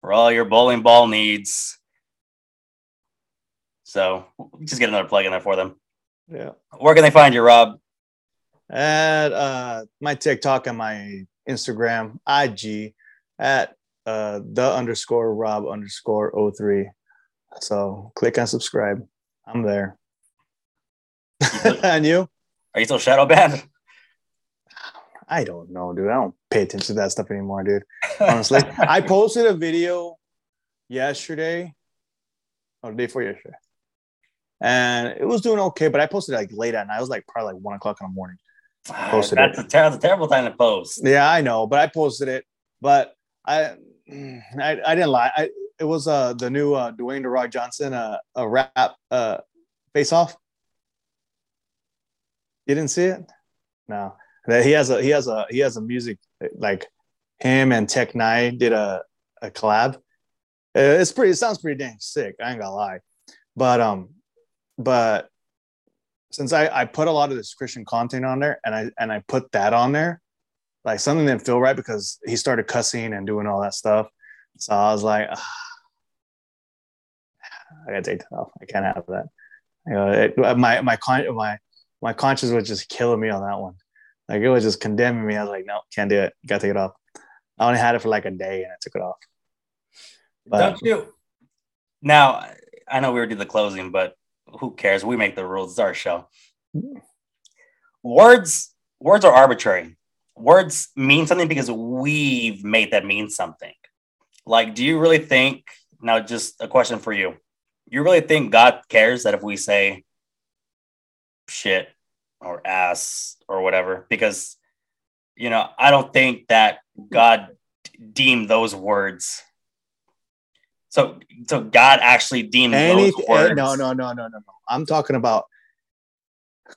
for all your bowling ball needs. So just get another plug in there for them. Yeah. Where can they find you, Rob? At uh, my TikTok and my Instagram, IG, at uh, the underscore Rob underscore 03. So click and subscribe. I'm there. and you? Are you still shadow banned? I don't know, dude. I don't pay attention to that stuff anymore, dude. Honestly, I posted a video yesterday or the day before yesterday, and it was doing okay. But I posted it like late at night. I was like probably like one o'clock in the morning. Posted that's, it. A ter- that's a terrible time to post. Yeah, I know, but I posted it. But I, I, I didn't lie. I, it was uh the new uh, Dwayne the Rock Johnson uh, a rap uh face off. You didn't see it? No. That he has a he has a he has a music like him and Tech N9ne did a a collab. Uh, it's pretty. It sounds pretty dang sick. I ain't gonna lie, but um, but since I I put a lot of this Christian content on there, and I and I put that on there, like something didn't feel right because he started cussing and doing all that stuff. So I was like, I gotta take that off. I can't have that. You know, it, uh, my my con- my my conscience was just killing me on that one. Like it was just condemning me. I was like, no, can't do it. Gotta take it off. I only had it for like a day and I took it off. But, Don't you? Now I know we already did the closing, but who cares? We make the rules. It's our show. Words words are arbitrary. Words mean something because we've made them mean something. Like, do you really think? Now, just a question for you you really think God cares that if we say shit or ass or whatever? Because, you know, I don't think that God deemed those words. So, so God actually deemed Any, those words. No, no, no, no, no, no. I'm talking about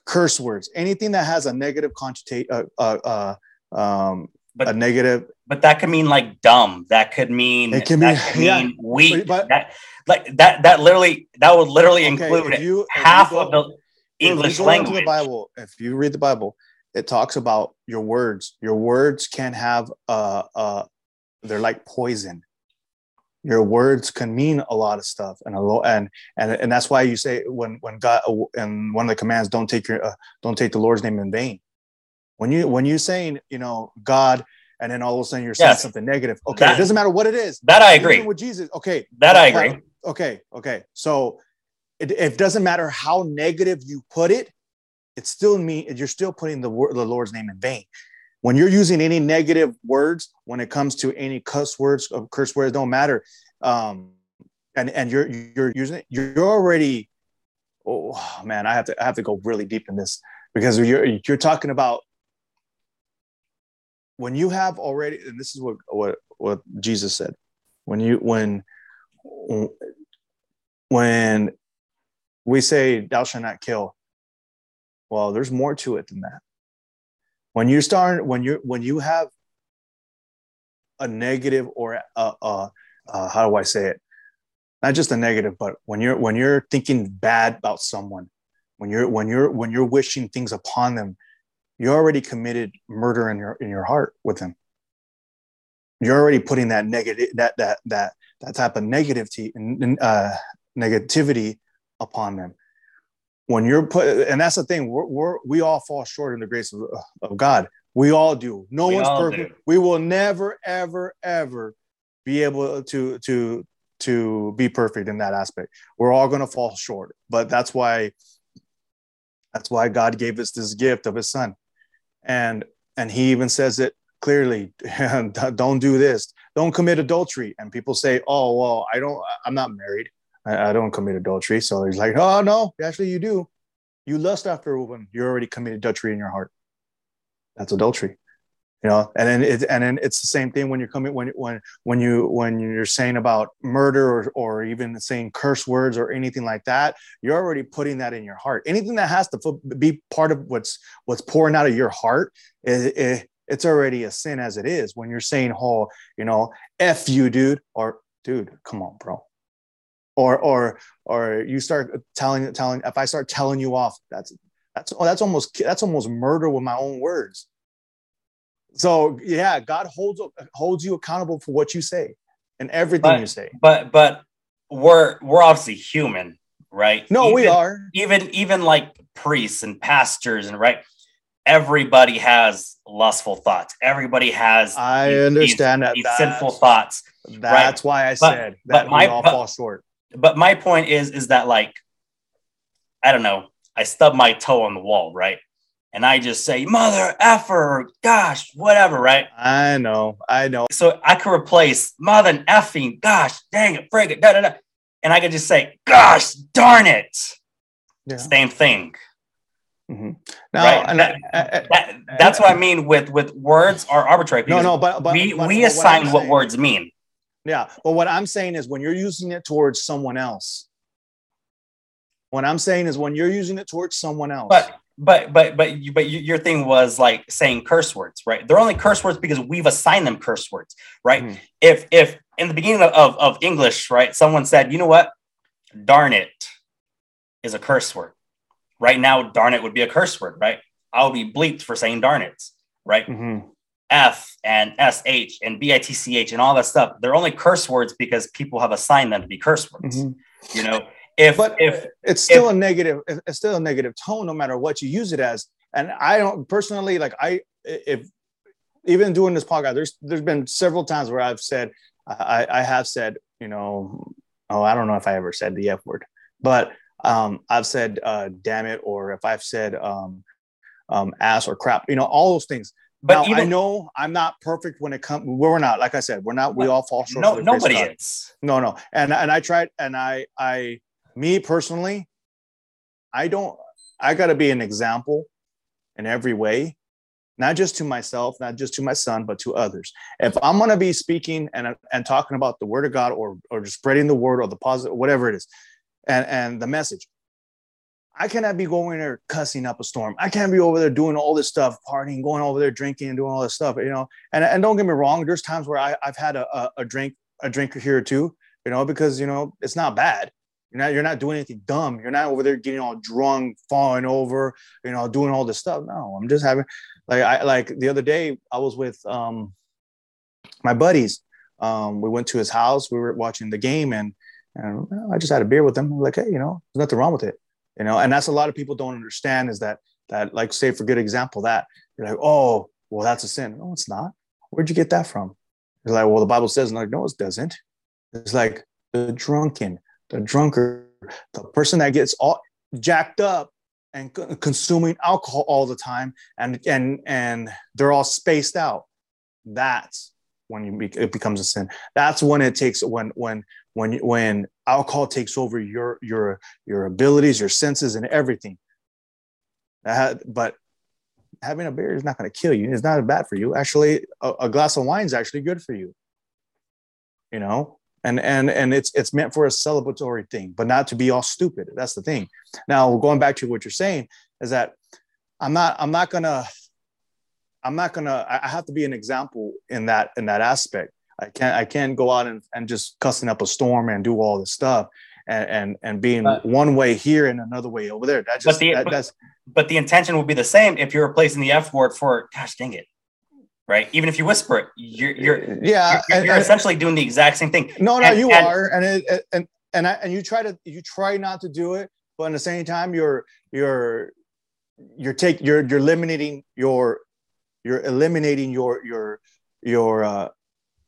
curse words. Anything that has a negative connotation, uh, uh, uh, um, but, a negative. But that could mean like dumb. That could mean it can mean, yeah. mean weak. But, that, like that that literally that would literally okay, include you, half go, of the English language. the Bible, if you read the Bible, it talks about your words. Your words can have uh uh they're like poison. Your words can mean a lot of stuff, and a lo- and and and that's why you say when when God and one of the commands don't take your uh, don't take the Lord's name in vain. When you when you saying you know God and then all of a sudden you're saying yes. something negative. Okay, that, it doesn't matter what it is. That I agree. with Jesus, okay. That I agree okay, okay. So it, it doesn't matter how negative you put it, it still mean you're still putting the word, the Lord's name in vain. When you're using any negative words, when it comes to any cuss words, uh, curse words, don't matter. Um, and and you're you're using you're already. Oh man, I have to I have to go really deep in this because you're you're talking about when you have already, and this is what what what Jesus said. When you when when we say thou shalt not kill well there's more to it than that when you're starting, when you're when you have a negative or a, a, a, how do i say it? Not just a negative but when you're when you're thinking bad about someone when you're when you're when you're wishing things upon them you already committed murder in your in your heart with them. You're already putting that negative that that that that type of negativity uh, negativity upon them when you're put and that's the thing we're, we're, we all fall short in the grace of, of god. We all do. No we one's perfect. do. we will never ever ever be able to to to be perfect in that aspect. We're all going to fall short but that's why that's why god gave us this gift of his son. And and he even says it clearly don't do this. Don't commit adultery. And people say oh well i don't i'm not married I, I don't commit adultery. So he's like oh no actually you do. You lust after a woman. You already committed adultery in your heart. That's adultery you know? And then it, and then it's the same thing when you're coming when when when you when you're saying about murder or, or even saying curse words or anything like that you're already putting that in your heart. Anything that has to be part of what's what's pouring out of your heart is, it's already a sin as it is when you're saying, "Oh, you know, f you, dude," or "Dude, come on, bro," or or or you start telling telling if I start telling you off, that's that's oh, that's almost that's almost murder with my own words. So yeah, God holds holds you accountable for what you say and everything but, you say. But but we're we're obviously human, right? No, even, we are. Even even like priests and pastors and right everybody has lustful thoughts. Everybody has I these, understand these, that these sinful thoughts. That's right? why I but, said that my, we all but, fall short. But my point is is that like I don't know, I stub my toe on the wall, right? And I just say, mother effer, gosh, whatever, right? I know, I know. So I could replace mother and effing, gosh, dang it, frig it, da da da. And I could just say, gosh, darn it. Yeah. Same thing. Mm-hmm. Now, right? that, I, I, that, that's what I mean with with words are arbitrary. No, no, but, but we but, we assign what words mean. Yeah, but what I'm saying is when you're using it towards someone else. What I'm saying is when you're using it towards someone else. But but but but you, but your thing was like saying curse words, right? They're only curse words because we've assigned them curse words, right? Mm. If if in the beginning of, of, of English, right, someone said, you know what, darn it is a curse word Right now, darn it would be a curse word, right? I'll be bleeped for saying darn it, right? Mm-hmm. F and SH and BITCH and all that stuff. They're only curse words because people have assigned them to be curse words. Mm-hmm. You know, if but if it's still if, a negative, it's still a negative tone no matter what you use it as. And I don't personally like I if even doing this podcast, there's there's been several times where I've said I, I have said, you know, oh, I don't know if I ever said the F word, but um, I've said uh, damn it, or if I've said um, um, ass or crap, you know, all those things. But now, even, I know I'm not perfect when it comes. We're not, like I said, we're not. We all fall short. No, nobody is. No, no, and and I tried, and I, I, me personally, I don't. I got to be an example in every way, not just to myself, not just to my son, but to others. If I'm going to be speaking and and talking about the word of God, or or just spreading the word or the positive, whatever it is, and and the message. I cannot be going there cussing up a storm. I can't be over there doing all this stuff, partying, going over there drinking and doing all this stuff, you know. And and don't get me wrong, there's times where I, I've had a, a, a drink, a drink here or two, you know, because you know it's not bad. You're not you're not doing anything dumb. You're not over there getting all drunk, falling over, you know, doing all this stuff. No, I'm just having like I like the other day I was with um my buddies. Um, we went to his house. We were watching the game, and and I just had a beer with them. I'm like, hey, you know, there's nothing wrong with it. You know, and that's a lot of people don't understand is that that like say for good example that you're like, oh, well, that's a sin. No, it's not. Where'd you get that from? It's like, well, the Bible says, and like, no, it doesn't. It's like the drunken, the drunkard, the person that gets all jacked up and consuming alcohol all the time, and and and they're all spaced out. That's when you it becomes a sin. That's when it takes when when when when alcohol takes over your your your abilities, your senses, and everything. but having a beer is not going to kill you. It's not bad for you. Actually, a, a, glass of wine is actually good for you. You know, and and and it's it's meant for a celebratory thing, but not to be all stupid. That's the thing. Now, going back to what you're saying is that I'm not I'm not gonna I'm not gonna I have to be an example in that in that aspect I can't I can't go out and, and just cussing up a storm and do all this stuff and and, and being but, one way here and another way over there. That just but the, that, but, that's but the intention would be the same if you're replacing the F word for gosh dang it. Right. Even if you whisper it, you're you're yeah, you're, you're, you're essentially doing the exact same thing. No, no, and, you and, are, and it, and and I, and you try to you try not to do it, but at the same time, you're you're you're take you're you're eliminating your you're eliminating your your your uh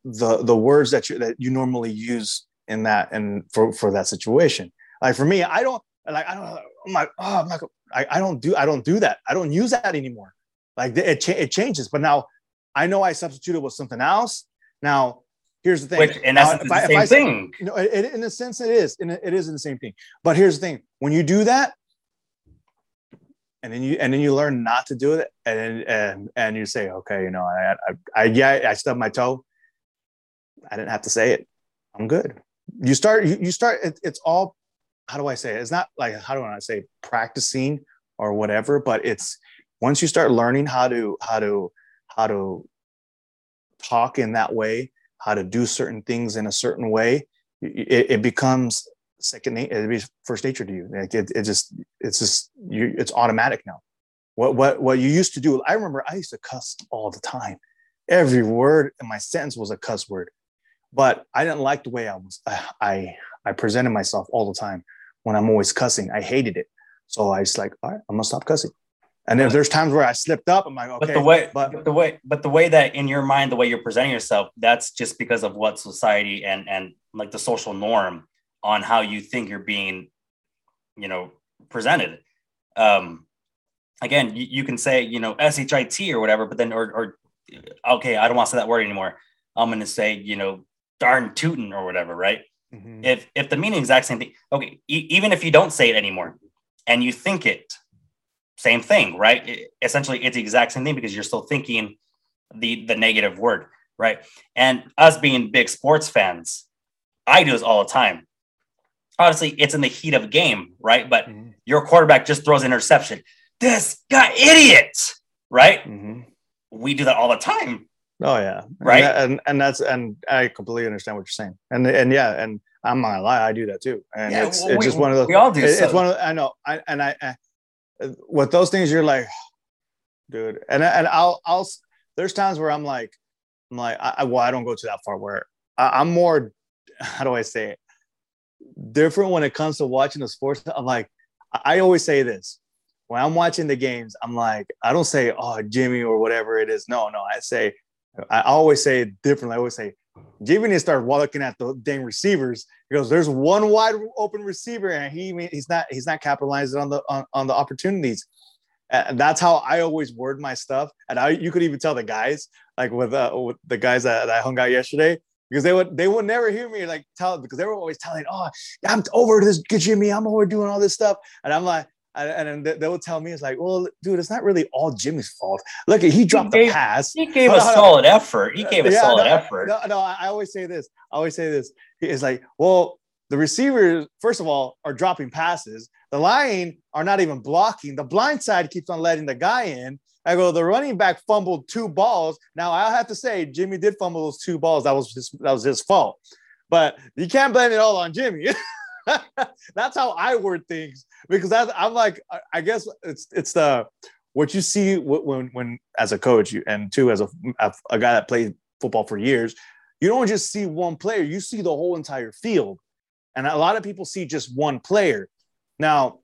the the words that you that you normally use in that and for for that situation. Like for me, I don't like I don't I'm like oh I'm not I, I don't do I don't do that. I don't use that anymore. Like it cha- it changes, but now I know I substituted with something else. Now here's the thing. Which in essence the same I, thing. You know, it, in a sense it is. In it is in the same thing. But here's the thing: when you do that, and then you and then you learn not to do it, and and and you say, okay, you know, I I, I yeah, I stubbed my toe. I didn't have to say it. I'm good. You start, you, you start, it, it's all, how do I say it? It's not like, how do I say practicing or whatever, but it's once you start learning how to, how to, how to talk in that way, how to do certain things in a certain way, it, it becomes second nature. It first nature to you. Like it, it just, it's just, you, it's automatic now. What, what, what you used to do, I remember I used to cuss all the time. Every word in my sentence was a cuss word, but I didn't like the way I was, I, I, I presented myself all the time when I'm always cussing. I hated it. So I was like, all right, I'm gonna stop cussing. And if there's times where I slipped up, I'm like, okay. But the way, but, but, the way, but the way that in your mind, the way you're presenting yourself, that's just because of what society and and like the social norm on how you think you're being, you know, presented. Um, again, you, you can say, you know, shit or whatever, but then or or okay, I don't want to say that word anymore. I'm gonna say, you know, darn tootin' or whatever, right? Mm-hmm. If if the meaning is exact same thing, okay, e- even if you don't say it anymore and you think it same thing, right? It, essentially, it's the exact same thing because you're still thinking the the negative word, right? And us being big sports fans, I do this all the time. Obviously, it's in the heat of a game, right? But mm-hmm. your quarterback just throws an interception. This guy, idiot, right? Mm-hmm. We do that all the time. Oh yeah, right. And, and, and that's and I completely understand what you're saying. And and yeah, and I'm not gonna lie, I do that too. And yeah, it's, well, it's we, just one of those. We all do. It, so. It's one of I know. I and I, I with those things, you're like, dude, and and I'll I'll there's times where I'm like, I'm like, I, well, I don't go to that far where I, I'm more, how do I say it, different when it comes to watching the sports. I'm like, I always say this when I'm watching the games. I'm like, I don't say, oh, Jimmy or whatever it is. No, no, I say, I always say it differently. I always say, Jimmy to start looking at the dang receivers. Goes, "There's one wide open receiver, and he he's not he's not capitalizing on the on, on the opportunities." And that's how I always word my stuff. And I you could even tell the guys like with uh with the guys that, that I hung out yesterday because they would they would never hear me like tell because they were always telling, "Oh, I'm over this Jimmy. I'm over doing all this stuff," and I'm like, and, then they will tell me it's like, well, dude, it's not really all Jimmy's fault. Look, he dropped he gave, the pass. He gave a solid effort. He gave a yeah, solid effort. No, no, I always say this. I always say this. It's like, well, the receivers, first of all, are dropping passes. The line are not even blocking. The blind side keeps on letting the guy in. I go, the running back fumbled two balls. Now I have to say, Jimmy did fumble those two balls. That was his, that was his fault. But you can't blame it all on Jimmy. that's how I word things because I'm like, I guess it's it's the what you see when when as a coach and too as a a guy that played football for years, you don't just see one player, you see the whole entire field, and a lot of people see just one player. Now,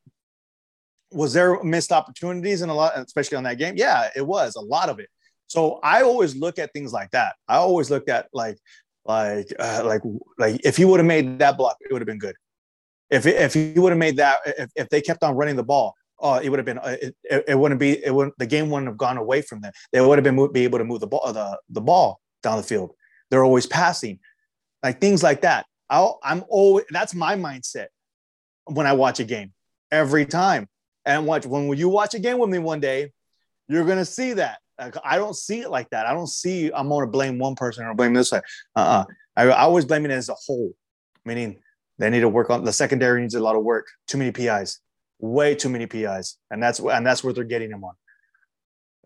was there missed opportunities in a lot, especially on that game? Yeah, it was a lot of it. So I always look at things like that. I always looked at like like uh, like like if he would have made that block, it would have been good. If if he would have made that, if, if they kept on running the ball, oh, it would have been uh, it, it, it wouldn't be it wouldn't the game wouldn't have gone away from them. They would have been be able to move the ball the the ball down the field. They're always passing, like things like that. I'll, I'm always that's my mindset when I watch a game every time. And watch when you watch a game with me one day, you're gonna see that. I don't see it like that. I don't see I'm gonna blame one person or blame this side. Uh-uh. I, I always blame it as a whole, meaning they need to work on the secondary needs a lot of work. Too many PIs, way too many PIs, and that's and that's where they're getting them on.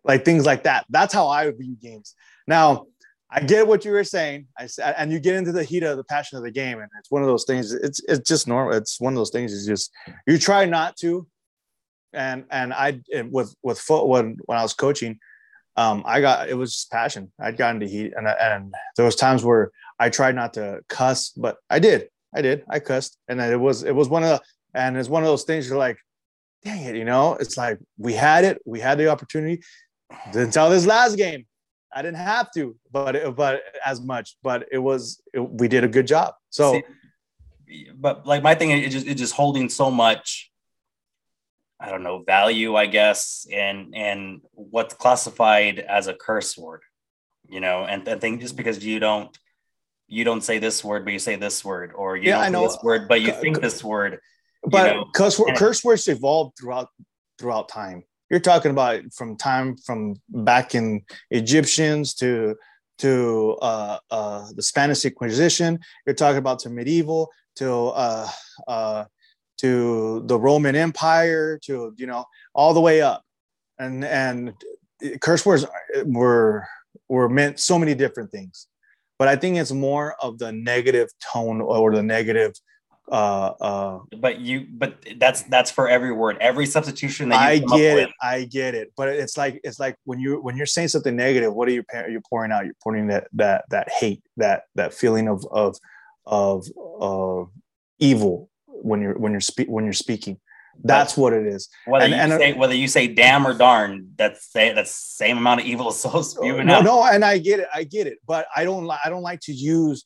Like things like that. That's how I view games. Now, I get what you were saying. I said, and you get into the heat of the passion of the game, and it's one of those things. It's it's just normal. It's one of those things. Is just you try not to, and and I with with foot when when I was coaching, um, I got it was just passion. I'd gotten to heat, and and there was times where I tried not to cuss, but I did. I did. I cussed, and it was it was one of the and it's one of those things you're like, dang it, you know, it's like we had it, we had the opportunity. Until this last game, I didn't have to, but it, but as much, but it was it, we did a good job. So, See, but like my thing is just it's just holding so much. I don't know value, I guess, and and what's classified as a curse word, you know, and I think just because you don't you don't say this word, but you say this word, or you yeah, don't I know this word, but you think this word. But know, curse, curse words evolved throughout throughout time. You're talking about from time from back in Egyptians to to uh, uh, the Spanish Inquisition. You're talking about to medieval to uh, uh, to the Roman Empire to you know all the way up, and and curse words were were meant so many different things. But I think it's more of the negative tone or the negative uh uh but you but that's that's for every word. Every substitution that i get it. i get it. But it's like it's like when you when you're saying something negative what are you you're pouring out? You're pouring that that that hate that that feeling of of of of evil when you're when you're speak when you're speaking that's what it is. Whether and, you and, uh, say whether you say damn or darn, that's say that's same amount of evil so spewing no, out. No, and I get it, I get it, but I don't I don't like to use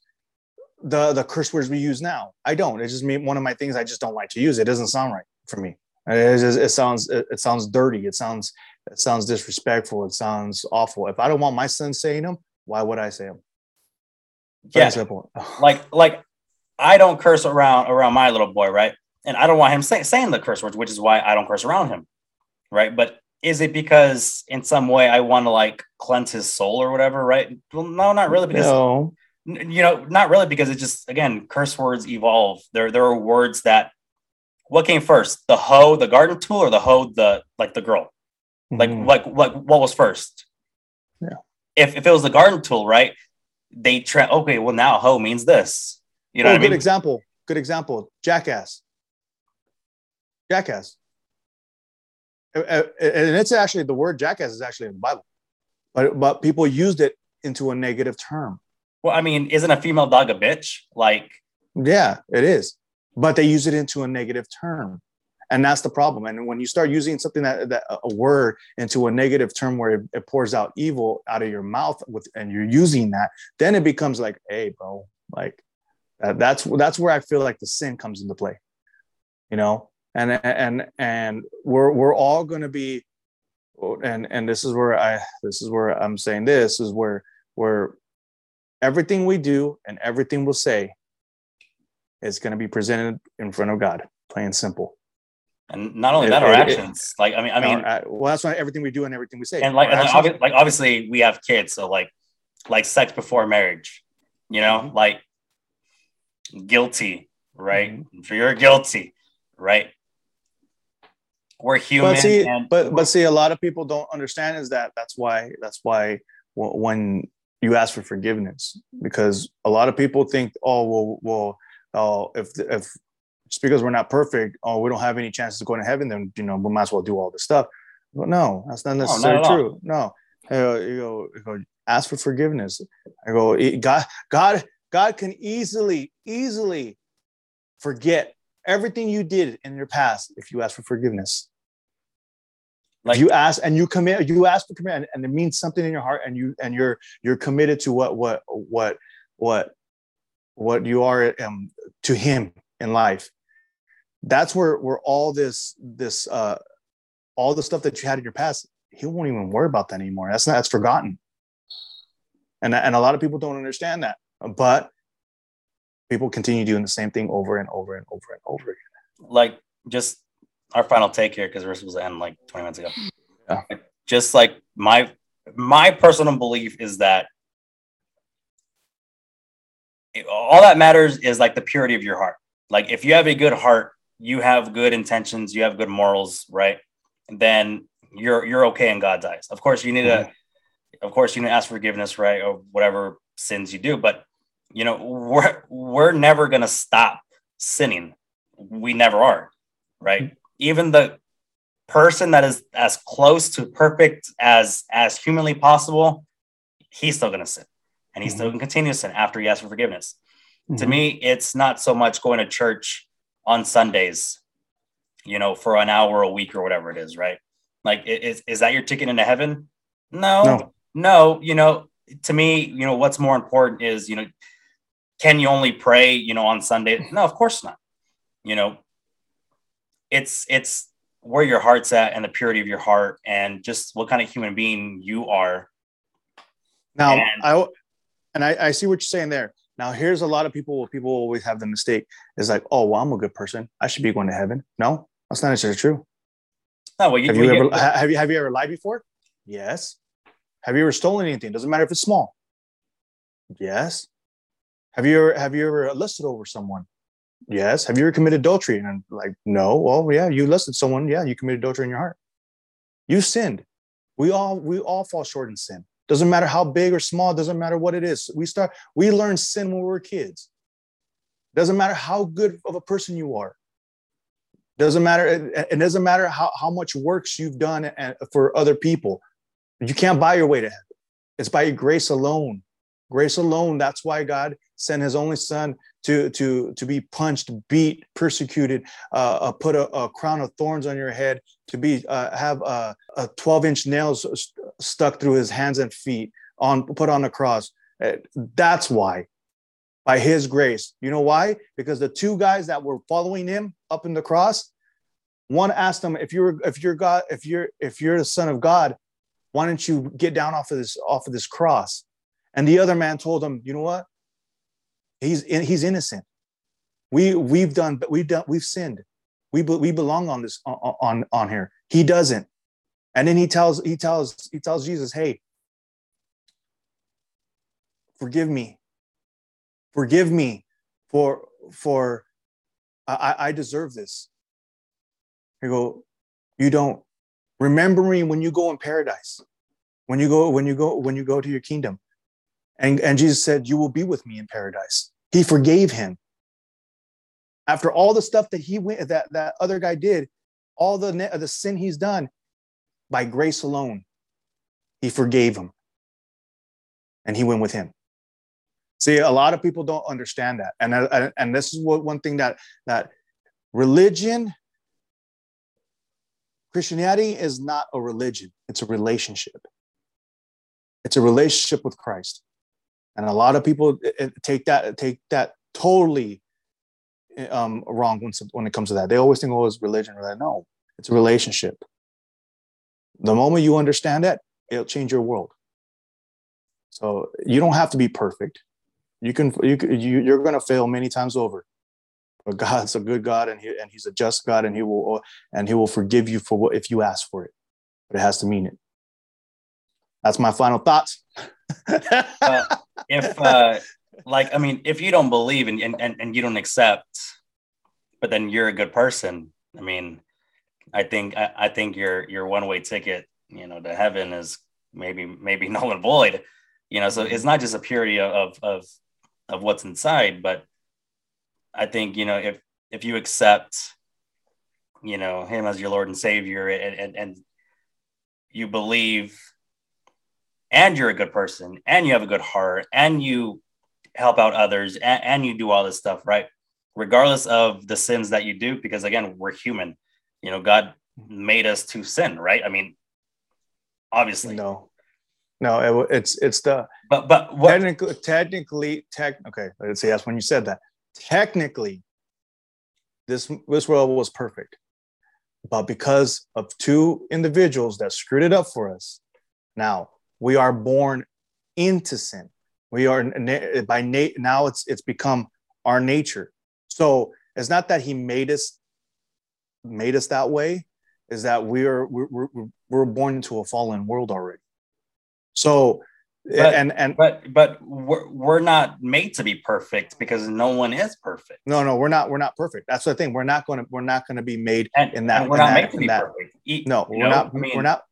the the curse words we use now. I don't. It's just me one of my things I just don't like to use. It doesn't sound right for me. It, just, it sounds it, it, sounds dirty. It sounds it sounds disrespectful. It sounds awful. If I don't want my son saying them, why would I say them? Yeah, like like I don't curse around around my little boy, right? And I don't want him say, saying the curse words, which is why I don't curse around him, right? But is it because in some way I want to like cleanse his soul or whatever, right? Well, no, not really. Because no you know, not really because it just again, curse words evolve. There, there are words that what came first, the hoe, the garden tool, or the hoe, the like the girl? Like, mm-hmm. like, like, what was first? Yeah. If if it was the garden tool, right? They try. Okay, well now hoe means this. You know, oh, good mean? example. Good example. Jackass. Jackass. And it's actually the word jackass is actually in the Bible, but but people used it into a negative term. Well, I mean, isn't a female dog a bitch? Like, yeah, it is. But they use it into a negative term. And that's the problem. And when you start using something that, that a word into a negative term where it, it pours out evil out of your mouth with, and you're using that, then it becomes like, hey, bro, like uh, that's that's where I feel like the sin comes into play, you know. And and and we're we're all going to be, and and this is where I this is where I'm saying this is where where everything we do and everything we'll say is going to be presented in front of God, plain and simple. And not only that, it, our it, actions. It, like I mean, I mean, our, well, that's why everything we do and everything we say. And like, and like, obviously, like obviously, we have kids, so like, like sex before marriage, you know, mm-hmm. like guilty, right? Mm-hmm. For you're guilty, right? We're human. But see, but but see, a lot of people don't understand is that that's why that's why when you ask for forgiveness because a lot of people think, oh, well, well, uh, if if just because we're not perfect, oh, we don't have any chances of going to heaven, then you know we might as well do all this stuff. But no, that's not necessarily no, not true. No, uh, you, go, you go ask for forgiveness. I go, God, God, God can easily, easily forget everything you did in your past if you ask for forgiveness. Like you ask and you commit, you ask for commit, and, and, it means something in your heart, and you and you're you're committed to what what what what what you are um, to Him in life. That's where where all this this uh all the stuff that you had in your past, He won't even worry about that anymore. That's not that's forgotten. And and a lot of people don't understand that, but people continue doing the same thing over and over and over and over again. Like just our final take here because we're supposed to end like 20 minutes ago. Yeah. Just like my my personal belief is that all that matters is like the purity of your heart. Like if you have a good heart, you have good intentions, you have good morals, right? Then you're you're okay in God's eyes. Of course, you need mm-hmm. to of course you need to ask forgiveness, right? Or whatever sins you do, but you know, we're we're never gonna stop sinning. We never are, right? Even the person that is as close to perfect as as humanly possible, he's still gonna sin, and he's mm-hmm. still gonna continue to sin after he asks for forgiveness. Mm-hmm. To me, it's not so much going to church on Sundays, you know, for an hour a week or whatever it is, right? Like, is is that your ticket into heaven? No, no, no. You know, to me, you know, what's more important is, you know, can you only pray, you know, on Sunday? No, of course not. You know, it's it's where your heart's at and the purity of your heart and just what kind of human being you are. Now, and, I and I, I see what you're saying there. Now, here's a lot of people. People always have the mistake is like, oh, well, I'm a good person. I should be going to heaven. No, that's not necessarily true. No, well, you, have you ever have you have you ever lied before? Yes. Have you ever stolen anything? Doesn't matter if it's small. Yes. Have you ever have you ever lusted over someone? Yes. Have you ever committed adultery? And I'm like, no. Well, yeah, you listed someone. Yeah, you committed adultery in your heart. You sinned. We all we all fall short in sin. Doesn't matter how big or small, doesn't matter what it is. We start, we learn sin when we were kids. Doesn't matter how good of a person you are. Doesn't matter, it doesn't matter how, how much works you've done uh, for other people. You can't buy your way to heaven. It's by grace alone. Grace alone. That's why God sent his only son to, to, to be punched, beat, persecuted, uh, uh, put a, a, crown of thorns on your head, to be uh, have a, a 12 inch nails st- stuck through his hands and feet, on put on the cross. Uh, that's why, by his grace. You know why? Because the two guys that were following him up in the cross, one asked him, "If you're if you're God, if you're if you're the Son of God, why don't you get down off of this off of this cross?" And the other man told him, "You know what? He's he's innocent. We we've done we've done we've sinned. We we belong on this on on here. He doesn't. And then he tells he tells he tells Jesus, "Hey, forgive me. Forgive me for for I, I deserve this." You go, you don't. Remember me when you go in paradise. When you go when you go when you go to your kingdom. And, and Jesus said, You will be with me in paradise. He forgave him. After all the stuff that he went, that, that other guy did, all the, the sin he's done, by grace alone, he forgave him. And he went with him. See, a lot of people don't understand that. And, uh, and this is what one thing that, that religion, Christianity is not a religion, it's a relationship. It's a relationship with Christ and a lot of people eh, eh, take that take that totally eh, um, wrong when, when it comes to that. They always think, "Oh, it's religion." Or that. No, it's a relationship. The moment you understand that, it'll change your world. So you don't have to be perfect. You can you, you you're going to fail many times over, but God's a good God and he and He's a just God and He will and He will forgive you for what if you ask for it, but it has to mean it. That's my final thoughts. uh, if uh, like I mean, if you don't believe and, and and you don't accept, but then you're a good person. I mean, I think I, I think your your one way ticket, you know, to heaven is maybe maybe null and void. You know, so it's not just a purity of of of what's inside, but I think you know if if you accept, you know, him as your Lord and Savior, and and, and you believe and you're a good person and you have a good heart and you help out others and, and you do all this stuff, right? Regardless of the sins that you do, because again, we're human. You know, God made us to sin, right? I mean, obviously. No, no, it, it's it's the but but what, technically technically tech. Okay, let's see. That's when you said that. Technically, this this world was perfect, but because of two individuals that screwed it up for us, now we are born into sin. We are by nat- now it's it's become our nature. So it's not that he made us made us that way. Is that we are we're, we're, we're born into a fallen world already. So but, and and but but we're, we're not made to be perfect because no one is perfect no no we're not we're not perfect that's the thing we're not going to we're not going to be made and, in that we're not that, made to be that. perfect no we're know, not I mean, we're not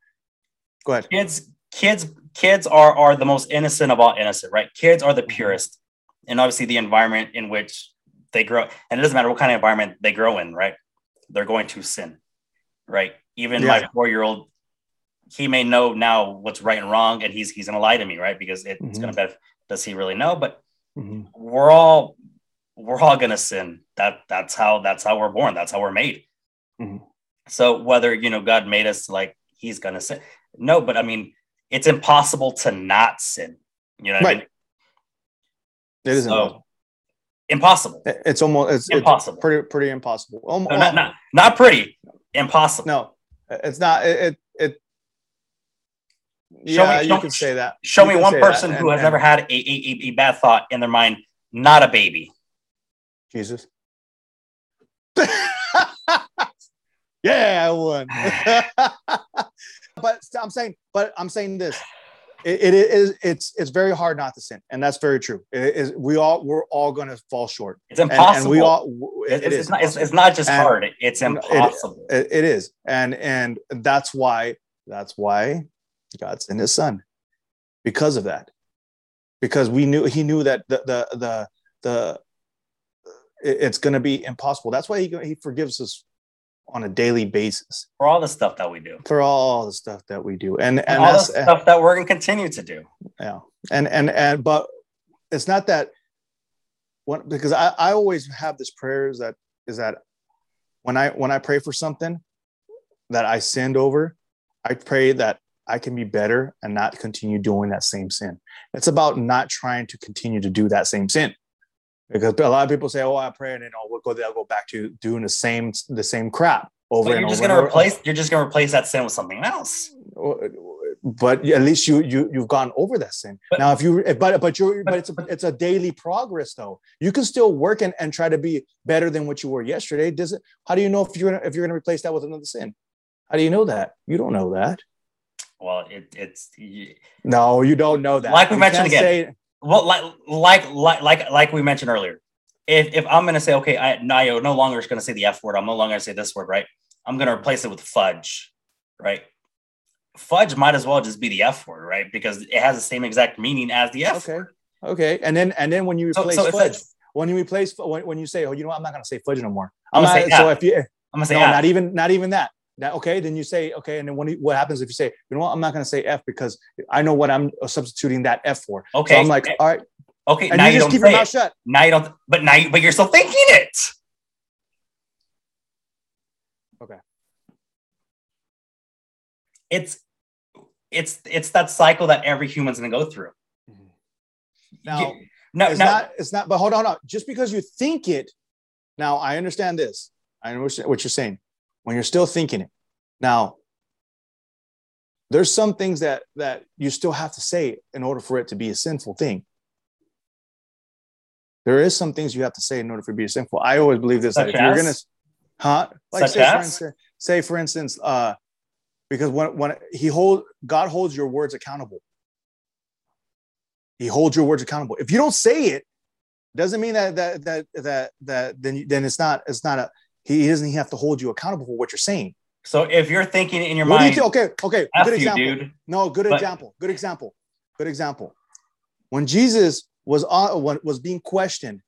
go ahead kids kids kids are are the most innocent of all innocent, right? Kids are the mm-hmm. purest, and obviously the environment in which they grow, and it doesn't matter what kind of environment they grow in, right? They're going to sin, right? Even yeah. my four year old, he may know now what's right and wrong, and he's he's gonna lie to me, right? Because it, mm-hmm. it's gonna be does he really know? But mm-hmm. we're all we're all gonna sin. That that's how that's how we're born. That's how we're made. Mm-hmm. So whether you know God made us like He's gonna sin, no. But I mean, it's impossible to not sin. You know, right? I mean? It is so, impossible. It's almost it's impossible. It's pretty pretty impossible. Almost, no, not, not not pretty. Impossible. No, it's not. It it. it yeah, me, you can say that. Show you me one person and, who has and, never had a, a, a bad thought in their mind, not a baby. Jesus. yeah, I won. but I'm saying, but I'm saying this. It, it is it's it's very hard not to sin, and that's very true. It is we all we're all going to fall short. It's impossible. And, and we all it, it is. It's not, it's, it's not just and hard. It's impossible. It, it is, and and that's why that's why God sent His Son, because of that. Because we knew he knew that the the the the it's going to be impossible. That's why he he forgives us on a daily basis for all the stuff that we do. For all the stuff that we do, and and, and all the stuff that we're going to continue to do. Yeah, and and and but it's not that what because I I always have this prayer is that is that when I when I pray for something that I sinned over, I pray that I can be better and not continue doing that same sin. It's about not trying to continue to do that same sin. Because a lot of people say, "Oh, I pray," and then oh, we'll go. They'll go back to doing the same the same crap over so and you're just gonna replace. You're just gonna replace that sin with something else. But at least you you you've gone over that sin. But, now, if you eh, but but you're but it's a, it's a daily progress though. You can still work and, and try to be better than what you were yesterday. Does it? How do you know if you're gonna if you're gonna replace that with another sin? How do you know that? You don't know that. Well, it, it's no, you don't know that. Like we you mentioned again. Say, well, like like like like like we mentioned earlier. If if I'm gonna say okay, I Nayo no longer is gonna say the F word. I'm no longer gonna say this word, right? I'm gonna replace it with fudge, right? Fudge might as well just be the F word, right? Because it has the same exact meaning as the F okay. word. Okay. And then and then when you replace so, so fudge, when you replace when, when you say, oh, you know, what? I'm not gonna say fudge no more. I'm, I'm gonna not, say so if you eh, I'm gonna say no, not even not even that. That okay, then you say okay, and then when what happens if you say, you know what, I'm not going to say F because I know what I'm substituting that F for. Okay, so I'm like, eh. all right, okay, and now you, you just keep your mouth shut. Now you don't, but now, you, but you're still thinking it. Okay. It's it's it's that cycle that every human's going to go through. Mm-hmm. Now, you, no, it's no. not. It's not. But hold on, hold on. Just because you think it, now I understand this. I understand what you're saying when you're still thinking it. Now, there's some things that that you still have to say in order for it to be a sinful thing. There is some things you have to say in order for it to be sinful. I always believe this. If you're gonna, huh? Like say, for instance, say for instance, uh, because when when he hold God holds your words accountable. He holds your words accountable. If you don't say it, doesn't mean that that that that that then then it's not it's not a he doesn't have to hold you accountable for what you're saying. So if you're thinking in your what mind, you okay, okay, good example. You, no, good but, example. Good example. Good example. When Jesus was on, was being questioned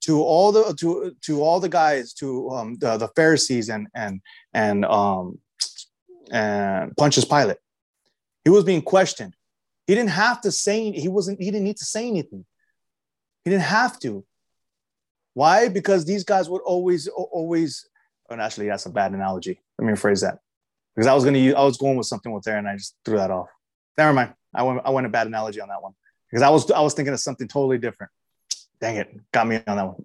to all the to to all the guys to um, the, the Pharisees and and and um and Pontius Pilate, he was being questioned. He didn't have to say he wasn't he didn't need to say anything. He didn't have to. Why? Because these guys would always, always, and actually, that's a bad analogy. Let me rephrase that. Because I was gonna use, I was going with something with there, and I just threw that off. Never mind. I went, I went a bad analogy on that one because I was, I was thinking of something totally different. Dang it, got me on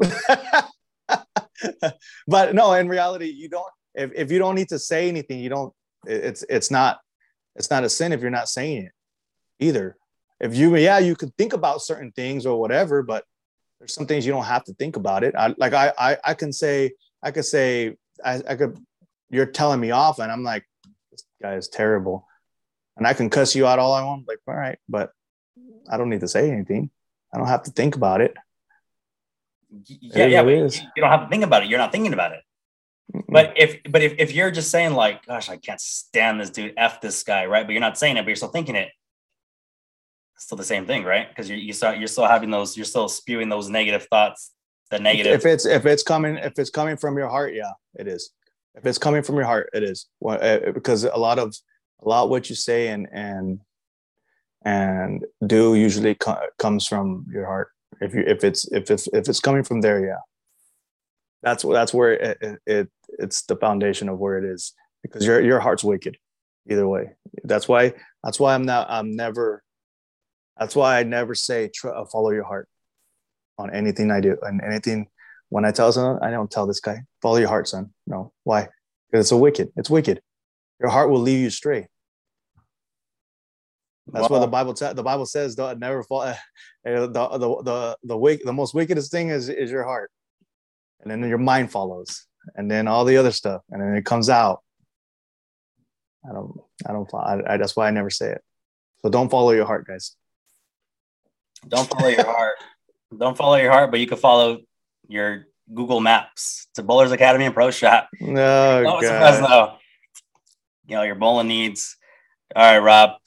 that one. but no, in reality, you don't. If, if you don't need to say anything, you don't. It's it's not it's not a sin if you're not saying it either. If you yeah, you could think about certain things or whatever, but there's some things you don't have to think about it. I like I I, I can say I could say I, I could you're telling me off and I'm like this guy is terrible, and I can cuss you out all I want. Like all right, but I don't need to say anything. I don't have to think about it. Yeah, it yeah, is. you don't have to think about it. You're not thinking about it. Mm-mm. But if but if, if you're just saying like, gosh, I can't stand this dude, f this guy, right? But you're not saying it, but you're still thinking it It's still the same thing, right? Because you you start you're still having those you're still spewing those negative thoughts. The negative. If it's if it's coming if it's coming from your heart, yeah, it is. If it's coming from your heart, it is. Well, uh, because a lot of a lot what you say and and and do usually co- comes from your heart. If you if it's if it's if it's coming from there, yeah, that's that's where it, it, it it's the foundation of where it is because your your heart's wicked either way. That's why that's why I'm not I'm never that's why I never say uh, follow your heart on anything I do and anything. When I tell someone, I don't tell this guy follow your heart, son. No, why? Because it's a wicked. It's wicked. Your heart will lead you astray. That's what the Bible t- the Bible says. Don't never fall. Uh, the the the the, the, the most wickedest thing is is your heart, and then your mind follows, and then all the other stuff, and then it comes out. I don't I don't I, I that's why I never say it. So don't follow your heart, guys. Don't follow your heart. Don't follow your heart, but you can follow your Google Maps to Bowlers Academy and Pro Shop. No, no though. You know your bowling needs. All right, Rob.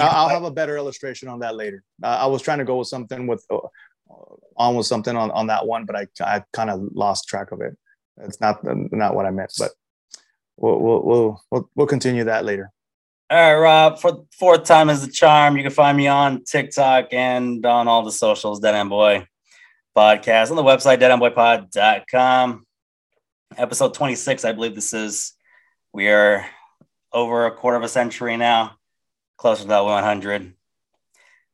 I'll, have a better illustration on that later. Uh, I was trying to go with something with uh, on with something on, on that one, but I I kind of lost track of it. It's not not what I meant, but we'll we'll we'll we'll, continue that later. All right, Rob. For fourth time is the charm. You can find me on TikTok and on all the socials. Dada and Boy podcast on the website dadaandboypod.com. Episode 26, I believe this is. We are over a quarter of a century now, closer to that 100.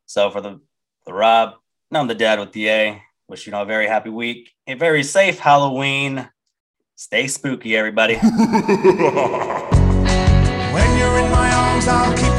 So for the, the Rob, I'm the dad with the A. Wish you know a very happy week, a very safe Halloween. Stay spooky, everybody. when you're in my arms, I'll keep